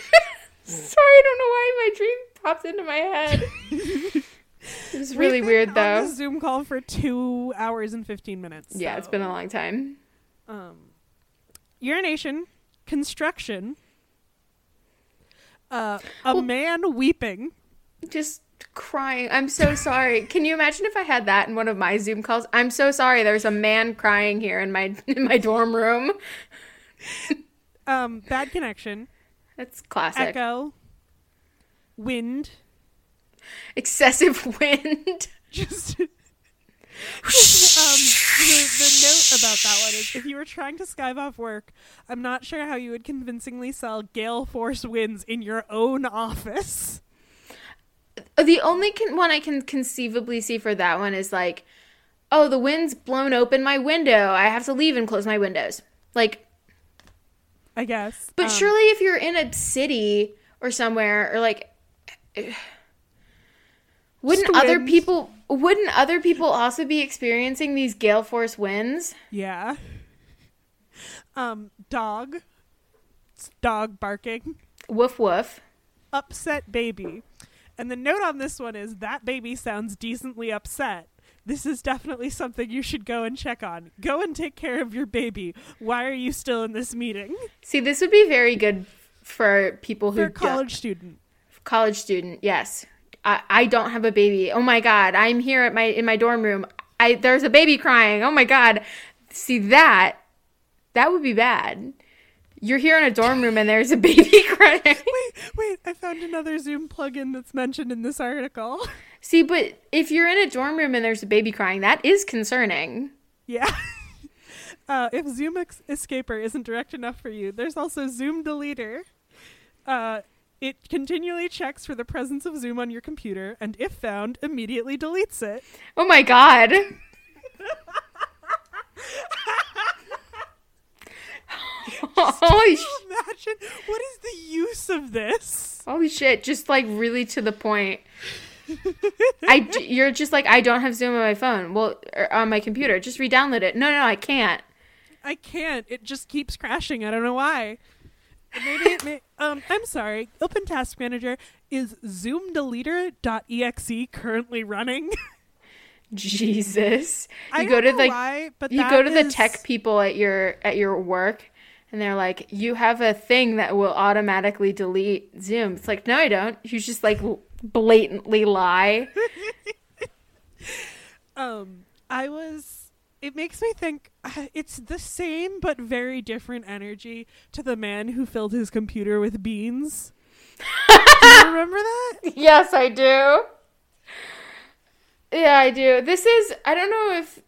sorry, I don't know why my dream pops into my head. It was really weird on though. Zoom call for two hours and fifteen minutes. Yeah, it's been a long time. Um, urination, construction, uh, a Well- man weeping. Just crying. I'm so sorry. Can you imagine if I had that in one of my Zoom calls? I'm so sorry. There's a man crying here in my [LAUGHS] in my dorm room. Um, bad connection, That's classic. echo, wind. Excessive [LAUGHS] wind. Just. [LAUGHS] um, the, note about that one is if you were trying to skive off work, I'm not sure how you would convincingly sell gale force winds in your own office. The only con- one I can conceivably see for that one is like, oh, the wind's blown open my window. I have to leave and close my windows. Like, I guess. but Um, surely if you're in a city or somewhere, or like, [SIGHS] wouldn't other people wouldn't other people also be experiencing these gale force winds? Yeah. Um, dog. It's dog barking. Woof woof. Upset baby. And the note on this one is that baby sounds decently upset. This is definitely something you should go and check on. Go and take care of your baby. Why are you still in this meeting? See, this would be very good for people who For a don't- college student. college student yes I, I don't have a baby. Oh my god i'm here at my in my dorm room. I there's a baby crying. Oh my god. See that that would be bad. You're here in a dorm room and there's a baby [LAUGHS] crying. Wait, wait, I found another Zoom plugin that's mentioned in this article. see but if you're in a dorm room and there's a baby crying that is concerning. Yeah. [LAUGHS] Uh, if Zoom ex- Escaper isn't direct enough for you, there's also Zoom Deleter. Uh, it continually checks for the presence of Zoom on your computer, and if found, immediately deletes it. oh my god [LAUGHS] holy, sh- Imagine what is the use of this? holy shit just like really to the point I [LAUGHS] you're just like I don't have Zoom on my phone. Well, or on my computer. Just re-download it. No, no, I can't. I can't. It just keeps crashing. I don't know why. Maybe. Um, I'm sorry. Open Task Manager is ZoomDeleter.exe currently running. [LAUGHS] Jesus. I You don't go to know like why, but you go to the tech people at your at your work and they're like, "You have a thing that will automatically delete Zoom." It's like, "No, I don't." You just like blatantly lie. [LAUGHS] um i was it makes me think uh, it's the same but very different energy to the man who filled his computer with beans do you [LAUGHS] remember that yes, I do. Yeah, I do. This is I don't know if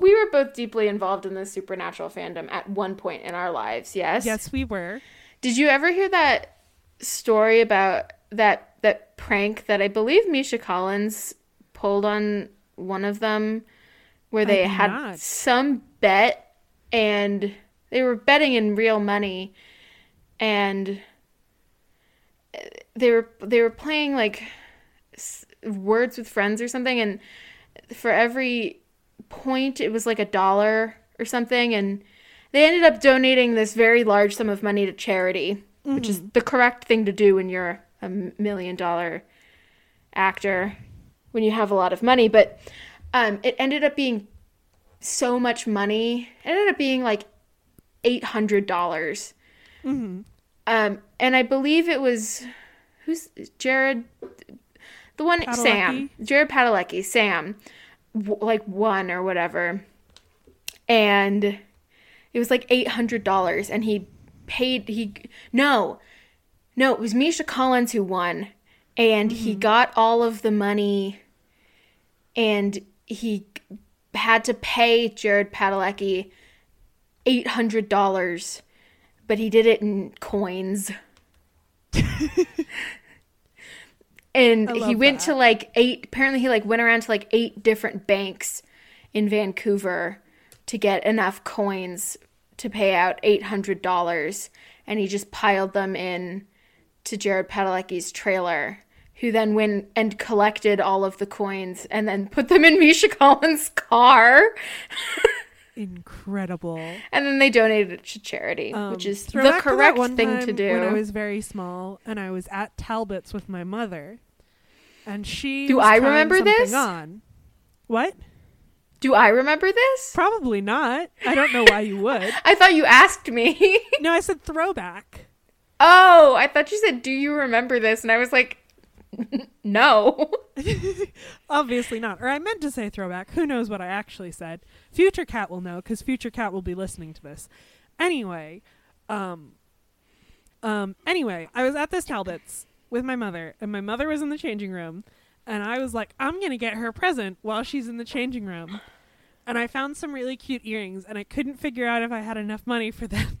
we were both deeply involved in the supernatural fandom at one point in our lives. Yes. yes we were Did you ever hear that story about that that prank that I believe Misha Collins pulled on one of them where they had not. some bet and they were betting in real money and they were they were playing like words with friends or something and for every point it was like a dollar or something and they ended up donating this very large sum of money to charity which is mm-hmm. the correct thing to do when you're a million dollar actor when you have a lot of money but um, it ended up being so much money. It ended up being like $800 hmm um, and I believe it was who's Jared, the one Sam, Jared Padalecki, Sam, w- like won or whatever, and it was like eight hundred dollars, and he paid he no, no, it was Misha Collins who won, and he got all of the money, and he had to pay Jared Padalecki eight hundred dollars but he did it in coins. [LAUGHS] and he went that. to like eight apparently he like went around to like eight different banks in Vancouver to get enough coins to pay out $800 and he just piled them in to Jared Padalecki's trailer, who then went and collected all of the coins and then put them in [LAUGHS] Misha Collins' car. Incredible. and then they donated it to charity, Um, which is the to correct one thing to do. When I was very small and I was at Talbot's with my mother, and she Do I remember this? On what? do I remember this? Probably not. I don't know why you [LAUGHS] would. I thought you asked me. No, I said throwback. oh, I thought you said, "Do you remember this?" And I was like, [LAUGHS] "No." [LAUGHS] Obviously not. Or I meant to say throwback. Who knows what I actually said? Future Cat will know because Future Cat will be listening to this. Anyway, um, um, anyway, I was at this Talbot's with my mother, and my mother was in the changing room, and I was like, I'm gonna get her a present while she's in the changing room, and I found some really cute earrings, and I couldn't figure out if I had enough money for them.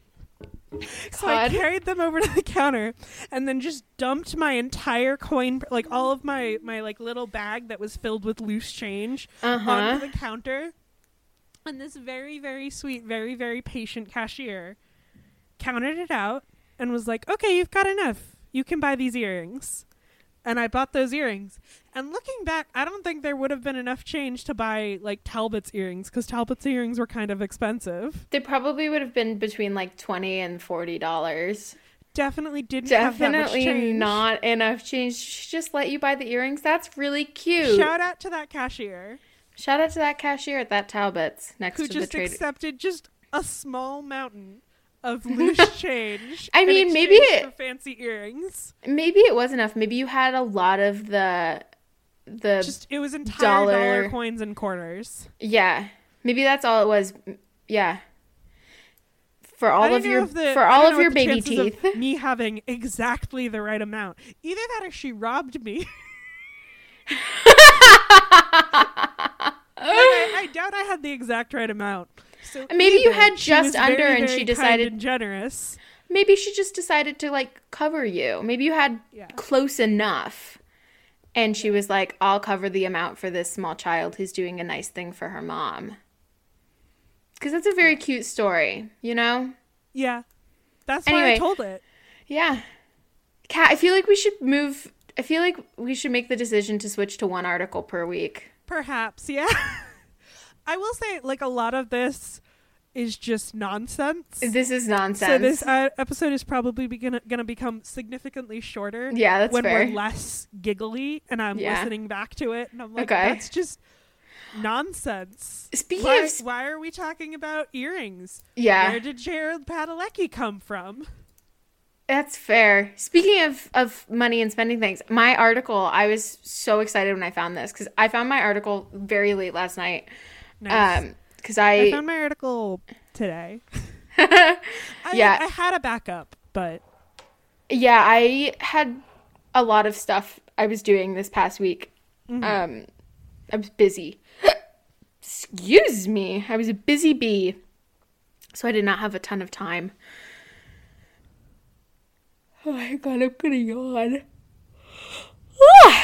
So I carried them over to the counter and then just dumped my entire coin, like all of my my like little bag that was filled with loose change, Uh huh. onto the counter. And this very very sweet, very very patient cashier counted it out and was like, "Okay, you've got enough. You can buy these earrings." And I bought those earrings. And looking back, I don't think there would have been enough change to buy like Talbot's earrings because Talbot's earrings were kind of expensive. They probably would have been between like twenty and forty dollars. Definitely didn't have that much Definitely not enough change. She just let you buy the earrings. That's really cute. Shout out to that cashier Shout out to that cashier at that Talbot's next who to just the trade. accepted just a small mountain of loose [LAUGHS] change. I mean, maybe it- for fancy earrings. Maybe it was enough. Maybe you had a lot of the the Just it was entire dollar- dollar, coins and quarters. yeah. Maybe that's all it was. Yeah. For all of your the- for all of your baby teeth. me having exactly the right amount. Either that or she robbed me. [LAUGHS] I, I doubt I had the exact right amount. So Maybe you either had she just under very, and very she kind decided- and generous. Maybe she just decided to like cover you. Maybe you had Yeah. close enough. And she was like, I'll cover the amount for this small child who's doing a nice thing for her mom. Because that's a very cute story, you know? Yeah, that's why I told it. Yeah. Kat, I feel like we should move. I feel like we should make the decision to switch to one article per week. Perhaps, yeah. [LAUGHS] I will say, like, a lot of this is just nonsense. This is nonsense. So this uh, episode is probably be- gonna, gonna become significantly shorter yeah, that's when fair. we're less giggly, and I'm Yeah. listening back to it, and I'm like, Okay. that's just nonsense. Speaking Why, of, why are we talking about earrings? yeah, Where did Gerald Padalecki come from? that's fair. Speaking of of money and spending things, my article. I was so excited when I found this because I found my article very late last night. Nice. Um, because I I, found my article today. [LAUGHS] I, Yeah. I had a backup, but yeah, I had a lot of stuff I was doing this past week. Mhm. Um, I was busy. [COUGHS] Excuse me. I was a busy bee. So I did not have a ton of time. Oh my god, I'm gonna yawn. [SIGHS]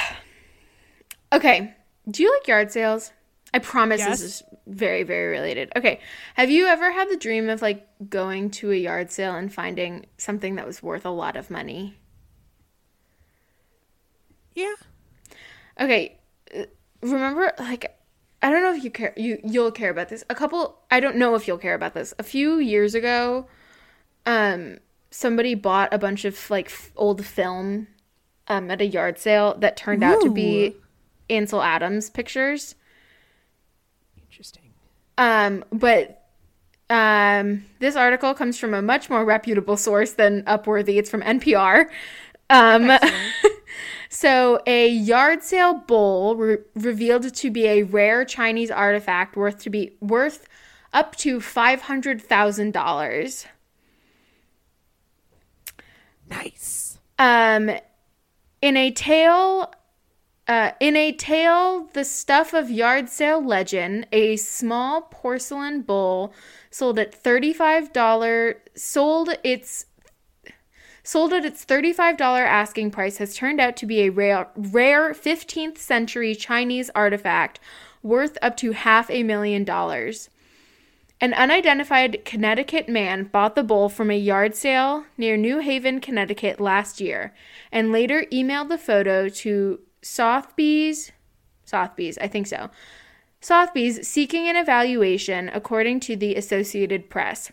okay. Do you like yard sales? I promise Yes. this is very, very related. Okay. Have you ever had the dream of like going to a yard sale and finding something that was worth a lot of money? yeah. Okay, uh, remember like I don't know if you care you you'll care about this. A couple I don't know if you'll care about this. A few years ago, um somebody bought a bunch of like f- old film um at a yard sale that turned out to be Ansel Adams pictures. Um but um this article comes from a much more reputable source than Upworthy. It's from NPR. Um [LAUGHS] So, a yard sale bowl re- revealed to be a rare Chinese artifact worth to be worth up to five hundred thousand dollars. Nice. Um, in a tale, uh, in a tale, the stuff of yard sale legend, a small porcelain bowl sold at thirty-five dollar sold its sold at its $35 asking price has turned out to be a rare rare 15th century Chinese artifact worth up to half a million dollars. An unidentified Connecticut man bought the bowl from a yard sale near New Haven, Connecticut last year and later emailed the photo to Sotheby's. Sotheby's, I think so. Sotheby's seeking an evaluation, according to the Associated Press.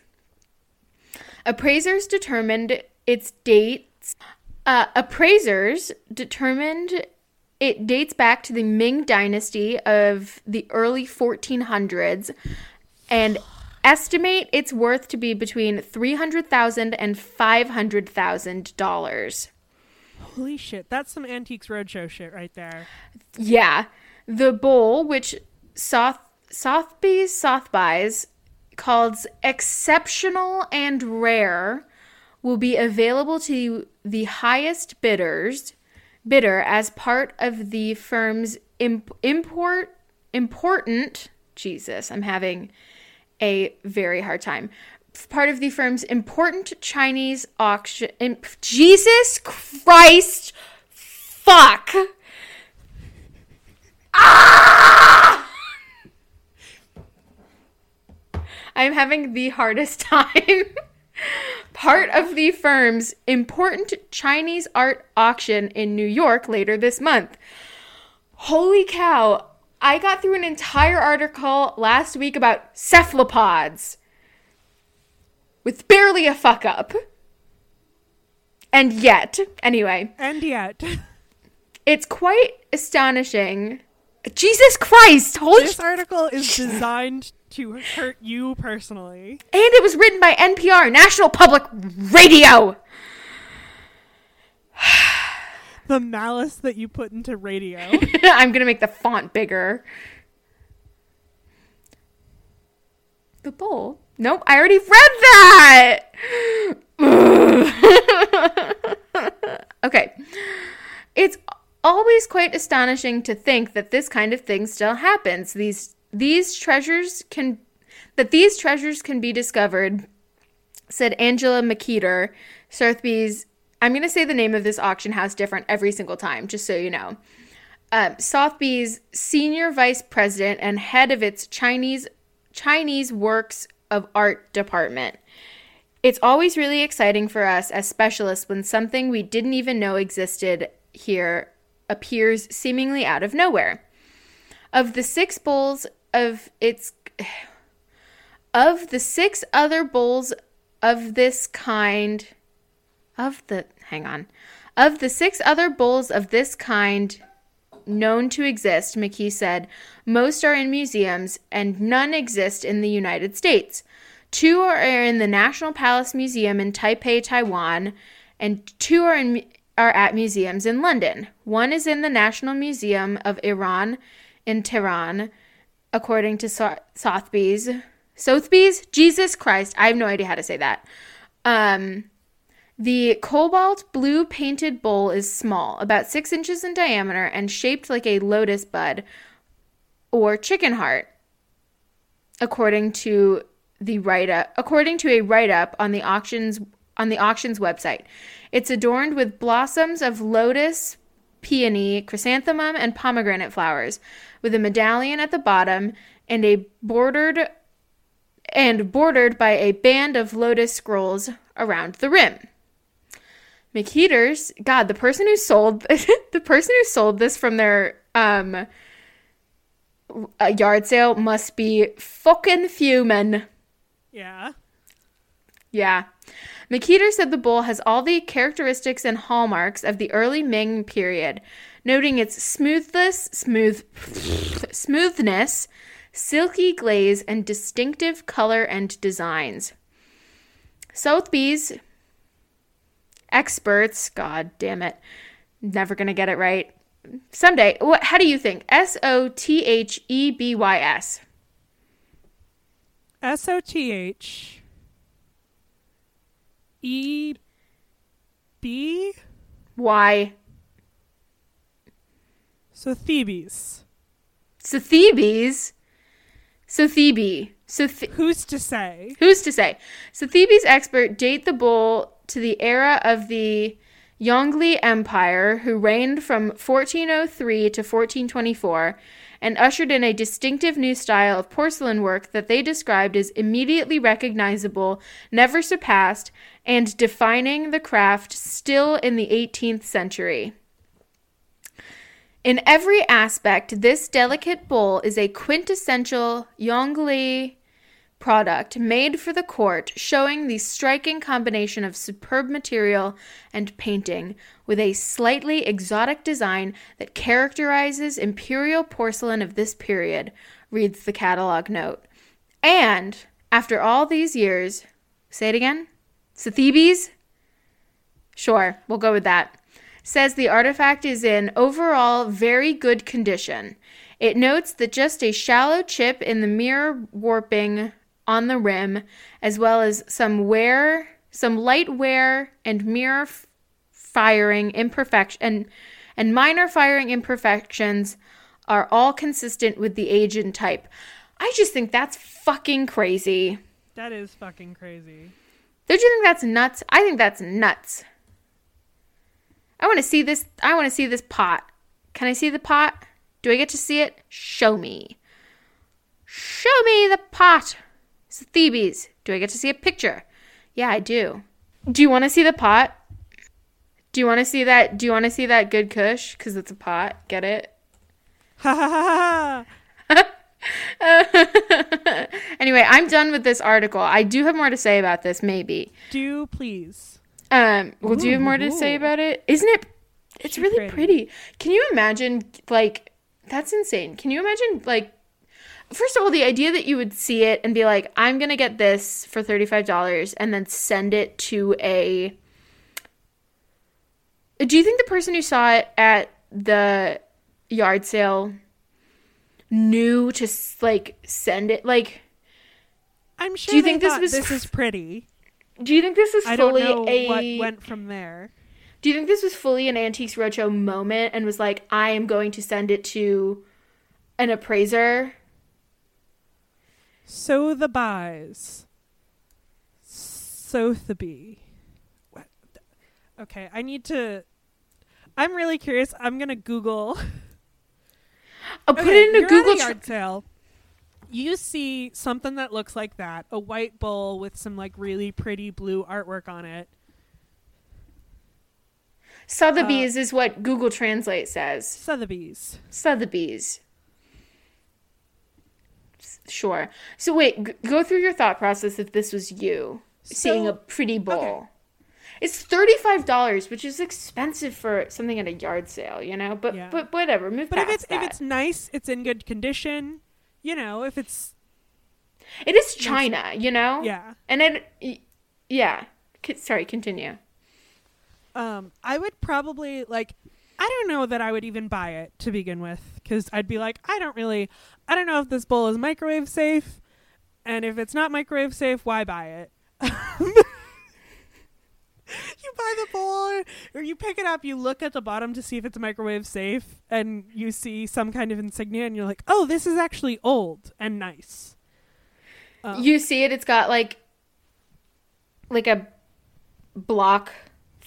Appraisers determined its dates. Uh, appraisers determined it dates back to the Ming Dynasty of the early 1400s and estimate its worth to be between $300,000 and $500,000. Holy shit, that's some Antiques Roadshow shit right there. Yeah. The bowl, which Soth- Sotheby's Sotheby's calls exceptional and rare, will be available to the highest bidders bidder as part of the firm's imp- import important Jesus, I'm having a very hard time. Part of the firm's important Chinese auction. Imp- Jesus Christ! Fuck! Ah! I'm having the hardest [LAUGHS] time. Part of the firm's important Chinese art auction in New York later this month. Holy cow! I got through an entire article last week about cephalopods with barely a fuck up. And yet, anyway, And yet, it's quite astonishing. Jesus Christ! Holy this article is designed to hurt you personally. And it was written by NPR, National Public Radio. [SIGHS] The malice that you put into radio. [LAUGHS] I'm going to make the font bigger. The bowl? Nope, I already read that. [LAUGHS] okay. It's always quite astonishing to think that this kind of thing still happens. These these treasures can that these treasures can be discovered, said Angela McKeeter, Sotheby's I'm going to say the name of this auction house different every single time, just so you know. Um, Sotheby's senior vice president and head of its Chinese Chinese works of art department. It's always really exciting for us as specialists when something we didn't even know existed here appears seemingly out of nowhere. Of the six bowls of its of the six other bowls of this kind of the hang on of the six other bowls of this kind known to exist mckee said most are in museums and none exist in the united states. Two are in the national palace museum in taipei taiwan and two are in are at museums in london. One is in the national museum of iran in tehran according to so- sotheby's sotheby's? Jesus christ i have no idea how to say that. Um the cobalt blue painted bowl is small, about six inches in diameter, and shaped like a lotus bud or chicken heart, according to the write up. According to a write up on the auctions on the auction's website, it's adorned with blossoms of lotus, peony, chrysanthemum, and pomegranate flowers, with a medallion at the bottom and a bordered and bordered by a band of lotus scrolls around the rim. McHeaters, God, the person who sold [LAUGHS] the person who sold this from their um a yard sale must be fucking fuming. Yeah. Yeah. McKeeter said the bowl has all the characteristics and hallmarks of the early Ming period, noting its smoothness, smooth [LAUGHS] smoothness, silky glaze, and distinctive color and designs. Sotheby's experts, god damn it, never gonna get it right. Someday, what? How do you think? S O T H E B Y S. S O T H E B Y. So Thebes. So Thebes. Sotheby's. Sotheby. Soth- Who's to say? Who's to say? So Thebe's expert date the bull to the era of the Yongle Empire, who reigned from 1403 to 1424 and ushered in a distinctive new style of porcelain work that they described as immediately recognizable, never surpassed, and defining the craft still in the 18th century. In every aspect, this delicate bowl is a quintessential Yongle product made for the court, showing the striking combination of superb material and painting with a slightly exotic design that characterizes imperial porcelain of this period, reads the catalog note. And after all these years, say it again? Thebes? Sure, we'll go with that. Says the artifact is in overall very good condition. It notes that just a shallow chip in the mirror warping on the rim, as well as some wear, some light wear and mirror f- firing imperfection and and minor firing imperfections are all consistent with the age and type. I just think that's fucking crazy. That is fucking crazy. Don't you think that's nuts? I think that's nuts. I want to see this. I want to see this pot. Can I see the pot? Do I get to see it? Show me. Show me the pot. It's Thebes. Do I get to see a picture? Yeah, I do. Do you want to see the pot? Do you want to see that? Do you want to see that good Kush? Because it's a pot. Get it? Ha ha ha ha. anyway, I'm done with this article. I do have more to say about this, maybe. Do please. Um, well, do you have more to Ooh, say about it? Isn't it? It's She's really pretty. pretty. Can you imagine? Like, that's insane. Can you imagine? Like, first of all, the idea that you would see it and be like, "I'm gonna get this for thirty five dollars," and then send it to a. Do you think the person who saw it at the yard sale knew to like send it? Like, I'm sure Do you think this was this is pretty. do you think this is fully a? what went from there. Do you think this was fully an Antiques Roadshow moment and was like, I am going to send it to an appraiser? So the buys. Sotheby. What? Okay, I need to. I'm really curious. I'm gonna Google. I'll [LAUGHS] put Okay, it in a Google. At a Tra- yard sale. You see something that looks like that, a white bowl with some like really pretty blue artwork on it. Sotheby's Uh, is what Google Translate says. Sotheby's. Sotheby's. Sure. So wait, g- go through your thought process if this was you seeing a pretty bowl. It's thirty-five dollars, which is expensive for something at a yard sale, you know. But Yeah. but whatever. Move But if it's that. if it's nice, it's in good condition. You know, if it's it is China, you know. yeah. And it, yeah. C- sorry, continue. Um, I would probably like. I don't know that I would even buy it to begin with because I'd be like, I don't really, I don't know if this bowl is microwave safe, and if it's not microwave safe, why buy it? [LAUGHS] you buy the bowl, or you pick it up, you look at the bottom to see if it's microwave safe, and you see some kind of insignia, and you're like, oh, this is actually old and nice. Um, you see it. It's got like, like a block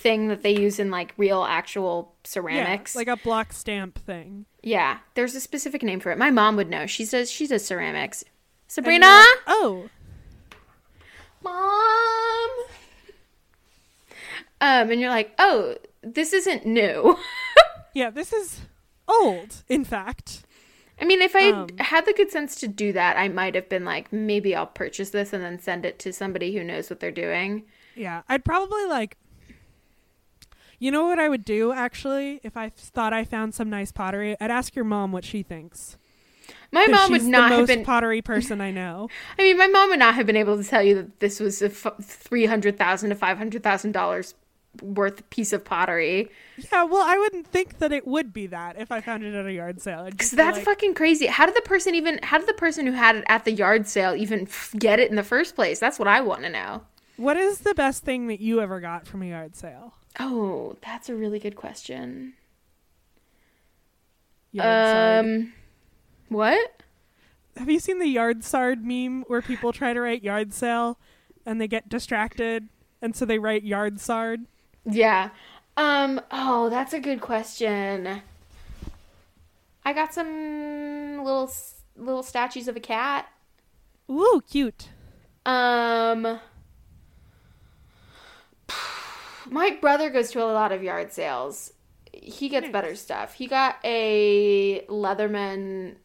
thing that they use in like real actual ceramics. yeah, like a block stamp thing. Yeah, there's a specific name for it. My mom would know. She says she does ceramics. Sabrina, like, oh, mom. Um, and you're like, oh, this isn't new. [LAUGHS] yeah, this is old. In fact. I mean, if I Um, had the good sense to do that, I might have been like, maybe I'll purchase this and then send it to somebody who knows what they're doing. Yeah, I'd probably like. You know what I would do actually if I thought I found some nice pottery? I'd ask your mom what she thinks. My mom would not the have most been. pottery [LAUGHS] person I know. I mean, my mom would not have been able to tell you that this was a f- three hundred thousand to five hundred thousand dollars worth piece of pottery. Yeah, well, I wouldn't think that it would be that if I found it at a yard sale. Because that's like, fucking crazy. How did the person even? How did the person who had it at the yard sale even f- get it in the first place? That's what I want to know. What is the best thing that you ever got from a yard sale? Oh, that's a really good question. Yard sard. Um, what? Have you seen the yard sard meme where people try to write yard sale and they get distracted and so they write yard sard? Yeah. Um, oh, that's a good question. I got some little little statues of a cat. Ooh, cute. Um My brother goes to a lot of yard sales. He gets Nice. better stuff. He got a Leatherman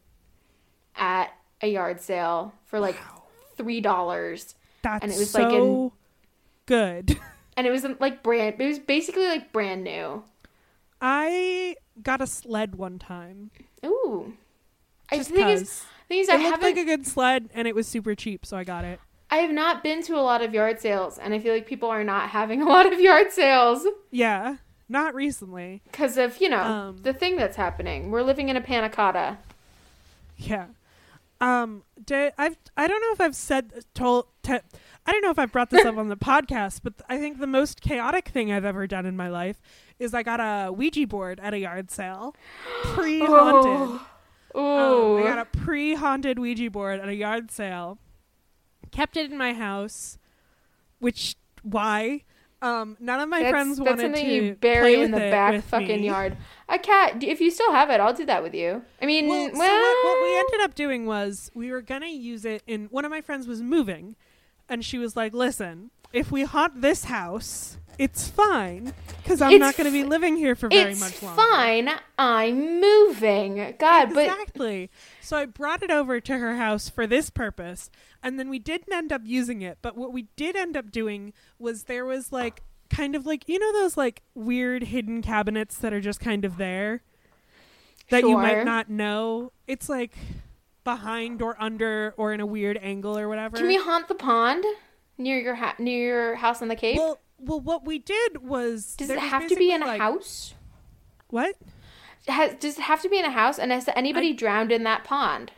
at a yard sale for like Wow. three dollars, That's And it was so like in- good. [LAUGHS] and it was like brand. It was basically like brand new. I got a sled one time. Ooh, I Just think is 'cause. thing is It looked like a good sled, and it was super cheap, so I got it. I have not been to a lot of yard sales, and I feel like people are not having [LAUGHS] a lot of yard sales Yeah, not recently. because of you know Um, the thing that's happening. We're living in a panna cotta. Yeah. Um, did, I've I don't know if I've said told te- I don't know if I've brought this up [LAUGHS] on the podcast, but I think the most chaotic thing I've ever done in my life is I got a Ouija board at a yard sale, [GASPS] pre-haunted. Ooh. Um, I got a pre-haunted Ouija board at a yard sale. Kept it in my house, which why? Um, none of my that's, friends that's wanted something to you bury play in the back fucking me. yard. A cat. If you still have it, I'll do that with you. I mean, Well, well, so what, what we ended up doing was we were gonna use it in one of my friends was moving, and she was like, "Listen, if we haunt this house, it's fine because I'm It's not gonna be living here for very much longer." It's fine. I'm moving. God, but Exactly. So I brought it over to her house for this purpose, and then we didn't end up using it. But what we did end up doing was there was like kind of like you know those like weird hidden cabinets that are just kind of there that you might not know. It's like behind or under or in a weird angle or whatever. can we haunt the pond near your ha- near your house on the cape? well, well, what we did was does there it have to be in a like- house? What? Has, does it have to be in a house? And has anybody drowned in that pond?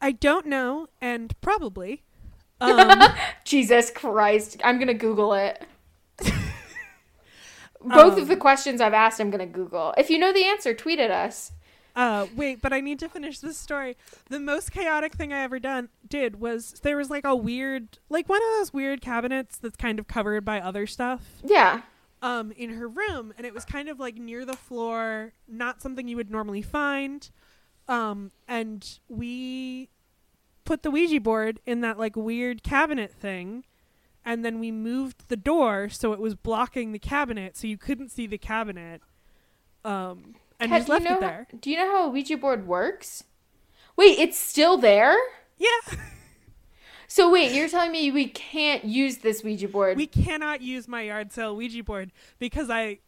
I don't know, and probably. [LAUGHS] Um, Jesus Christ. I'm going to Google it. [LAUGHS] Both Um, of the questions I've asked, I'm going to Google. If you know the answer, tweet at us. Uh, wait, but I need to finish this story. The most chaotic thing I ever done did was there was like a weird, like one of those weird cabinets that's kind of covered by other stuff, Yeah. Um, in her room, and it was kind of like near the floor, not something you would normally find, um, and we put the Ouija board in that like weird cabinet thing, and then we moved the door so it was blocking the cabinet, so you couldn't see the cabinet, um, and Cat, just do you left know it there. do you know how a Ouija board works? Wait, it's still there? Yeah. [LAUGHS] So wait, you're telling me we can't use this Ouija board? we cannot use my yard sale Ouija board because I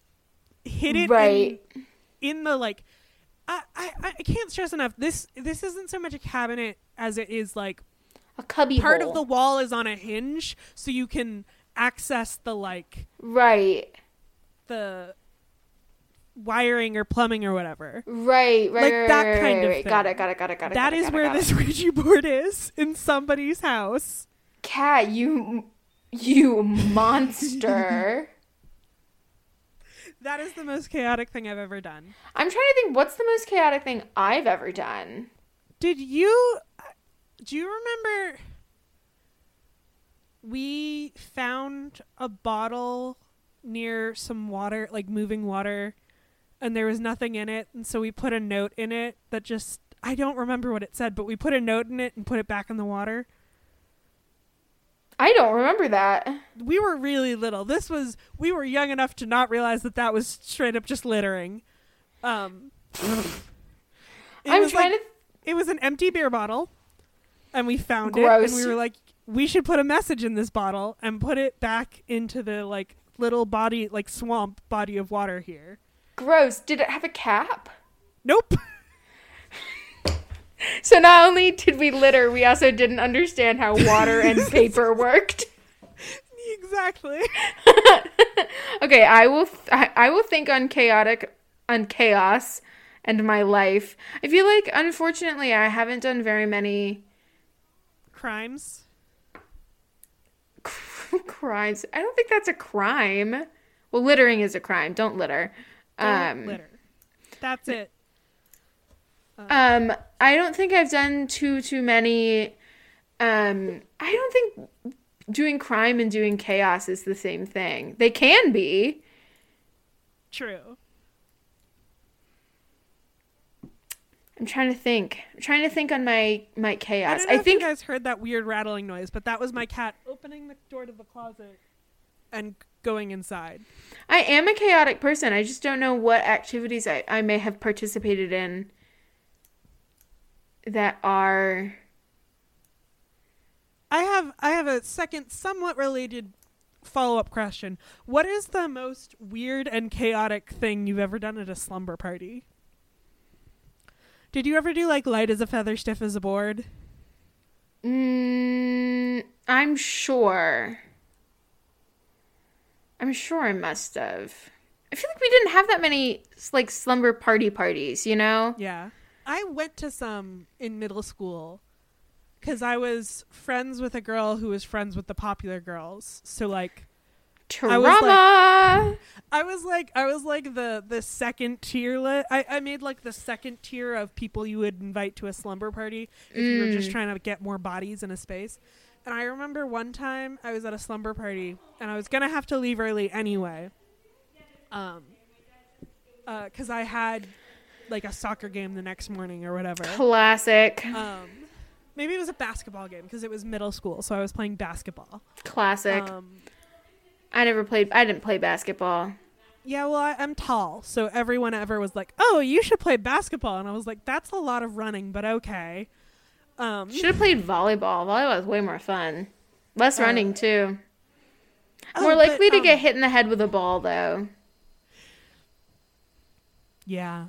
hid it Right. in, in the like. I, I I can't stress enough. This this isn't so much a cabinet as it is like a cubby part hole. of the wall is on a hinge, so you can access the like right, the wiring or plumbing or whatever. right, right, Like right, that right, kind right, of right. Got it, got it, got it, got it. That got it, is got where it. this [LAUGHS] Ouija board is in somebody's house. cat. You, you monster. [LAUGHS] That is the most chaotic thing I've ever done. I'm trying to think. What's the most chaotic thing I've ever done? Did you do you remember we found a bottle near some water, like moving water, and there was nothing in it, and so we put a note in it that just I don't remember what it said, but we put a note in it and put it back in the water. I don't remember that. We were really little. This was we were young enough to not realize that that was straight up just littering. Um it I'm was trying like- to. it was an empty beer bottle and we found it and we were like we should put a message in this bottle and put it back into the like little body like swamp body of water here Gross. Did it have a cap? nope [LAUGHS] So not only did we litter, we also didn't understand how water and [LAUGHS] paper worked. exactly [LAUGHS] okay, I will. Th- I, I will think on chaotic, on chaos, and my life. I feel like, unfortunately, I haven't done very many crimes crimes. I don't think that's a crime. Well, littering is a crime. Don't litter. Don't Um, litter that's it um, I don't think I've done too too many. Um, I don't think doing crime and doing chaos is the same thing. They can be. true. I'm trying to think. I'm trying to think on my my I chaos. I, if think you guys heard that weird rattling noise, but that was my cat opening the door to the closet and going inside. I am a chaotic person. I just don't know what activities I, I may have participated in that are I have I have a second somewhat related follow-up question. What is the most weird and chaotic thing you've ever done at a slumber party? Did you ever do like light as a feather, stiff as a board? mm, I'm sure. I'm sure I must have. I feel like we didn't have that many like slumber party parties, you know? Yeah. I went to some in middle school cuz I was friends with a girl who was friends with the popular girls. So like Trauma. was like- I was like I was like the the second tier li- I I made like the second tier of people you would invite to a slumber party if you were just Mm. trying to get more bodies in a space. And I remember one time I was at a slumber party and I was going to have to leave early anyway. Um uh cuz I had like a soccer game the next morning or whatever. Classic. Um maybe it was a basketball game because it was middle school, so I was playing basketball. Classic. Um I never played I didn't play basketball. Yeah, well, I, I'm tall, so everyone ever was like, "Oh, you should play basketball," and I was like, "That's a lot of running, but okay." Um, Should have played volleyball. Volleyball is way more fun. Less Uh, running too. oh, More but, likely to um, get hit in the head with a ball though. Yeah.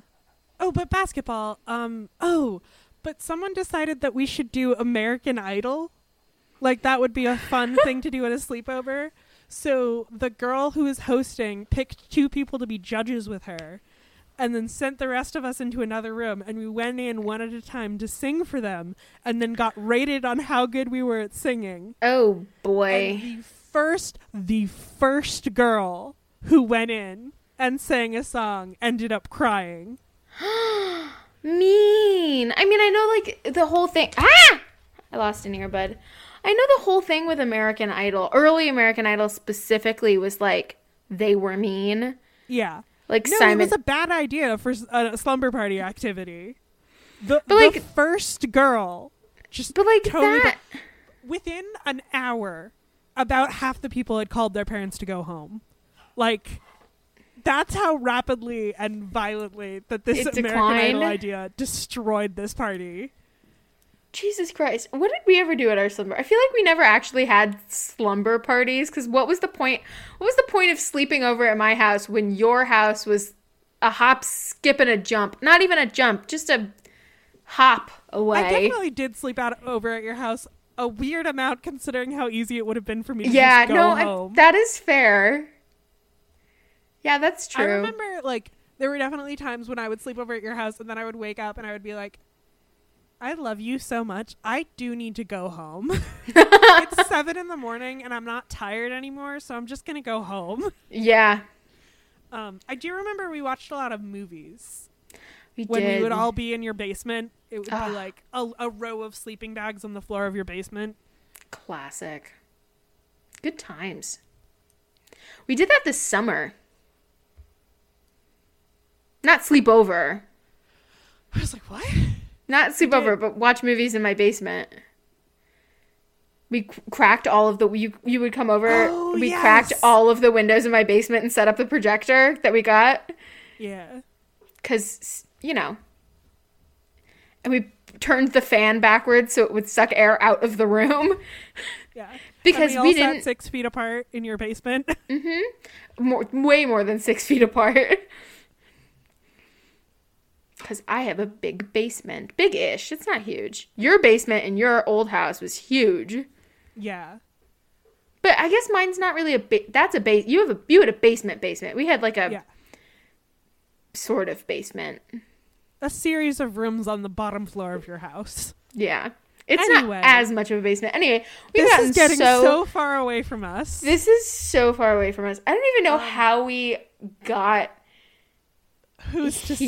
Oh, but basketball. Um. Oh, but someone decided that we should do American Idol. Like that would be a fun [LAUGHS] thing to do at a sleepover. So the girl who is hosting picked two people to be judges with her, and then sent the rest of us into another room, and we went in one at a time to sing for them, and then got rated on how good we were at singing. Oh And boy. the first, the first girl who went in and sang a song ended up crying. [GASPS] mean. I mean, I know like the whole thing. Ah! I lost an earbud. I know the whole thing with American Idol, early American Idol specifically, was like they were mean. Yeah. Like No, Simon. it was a bad idea for a slumber party activity. The, But, the like- first girl, just but like totally that. within an hour, about half the people had called their parents to go home. Like, that's how rapidly and violently that this It American Idol idea destroyed this party. Jesus Christ. What did we ever do at our slumber? I feel like we never actually had slumber parties because what was the point? What was the point of sleeping over at my house when your house was a hop, skip, and a jump? Not even a jump, just a hop away. I definitely did sleep out over at your house a weird amount considering how easy it would have been for me to Yeah, go no, I, home. that is fair. Yeah, that's true. I remember like there were definitely times when I would sleep over at your house and then I would wake up and I would be like, I love you so much. I do need to go home. [LAUGHS] it's seven in the morning and I'm not tired anymore, so I'm just gonna go home. yeah, Um, I do remember we watched a lot of movies we did. when did. we would all be in your basement. It would Ah. be like a, a row of sleeping bags on the floor of your basement. Classic. Good times. We did that this summer. Not sleepover. I was like, what? Not sleep over, but watch movies in my basement. We cracked all of the you you would come over. Oh, we cracked all of the windows in my basement and set up the projector that we got Yeah. cuz you know. And we turned the fan backwards so it would suck air out of the room [LAUGHS] Yeah. [LAUGHS] because and we, we, didn't six feet apart in your basement. [LAUGHS] Mm-hmm. more way more than 6 feet apart. Cuz I have a big basement. Big-ish. It's not huge. Your basement in your old house was huge. yeah. But I guess mine's not really a ba- that's a base. You have a you had a basement basement. We had like a Yeah. sort of basement. A series of rooms on the bottom floor of your house. Yeah, it's Anyway. not as much of a basement. Anyway, we've this is getting so, so, far away from us. this is so far away from us. I don't even know Um, how we got Who's to say?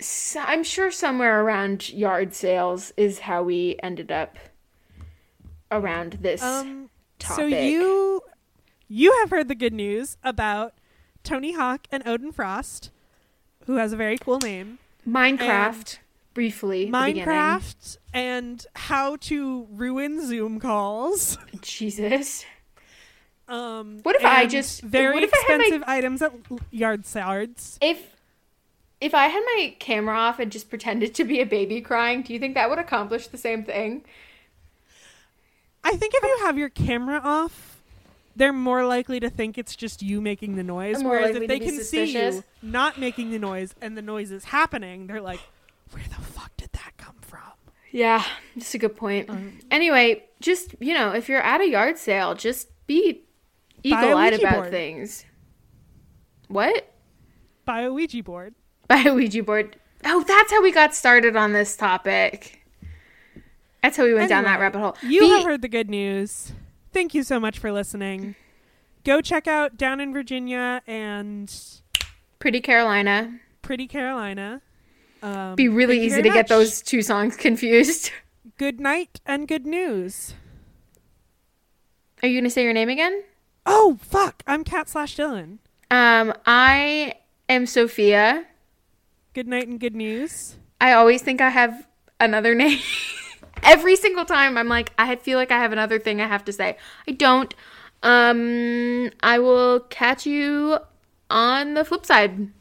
So, I'm sure somewhere around yard sales is how we ended up around this. Um, so you you have heard the good news about Tony Hawk and Odin Frost, who has a very cool name. Minecraft, briefly. Minecraft and how to ruin Zoom calls. [LAUGHS] Jesus. Um, What if I just- very what if I my- expensive items at yard sales? If if I had my camera off and just pretended to be a baby crying, do you think that would accomplish the same thing? I think if you have your camera off, they're more likely to think it's just you making the noise. More Whereas if they can see you not making the noise and the noise is happening, they're like, "Where the fuck did that come from?" Yeah, that's a good point. Um, Anyway, just you know, if you're at a yard sale, just be eagle-eyed about board. things. What? Buy a Ouija board. [LAUGHS] Buy a Ouija board. Oh, that's how we got started on this topic. That's how we went down that rabbit hole. You Be- have heard the good news. Thank you so much for listening. Go check out Down in Virginia and Pretty Carolina. Pretty Carolina. Um, Be really easy to very get those two songs [LAUGHS] confused. Good night and good news. Are you gonna say your name again? Oh fuck! I'm Cat slash Dylan. Um, I am Sophia. Good night and good news. I always think I have another name. [LAUGHS] Every single time I'm like, I feel like I have another thing I have to say. I don't. Um, I will catch you on the flip side.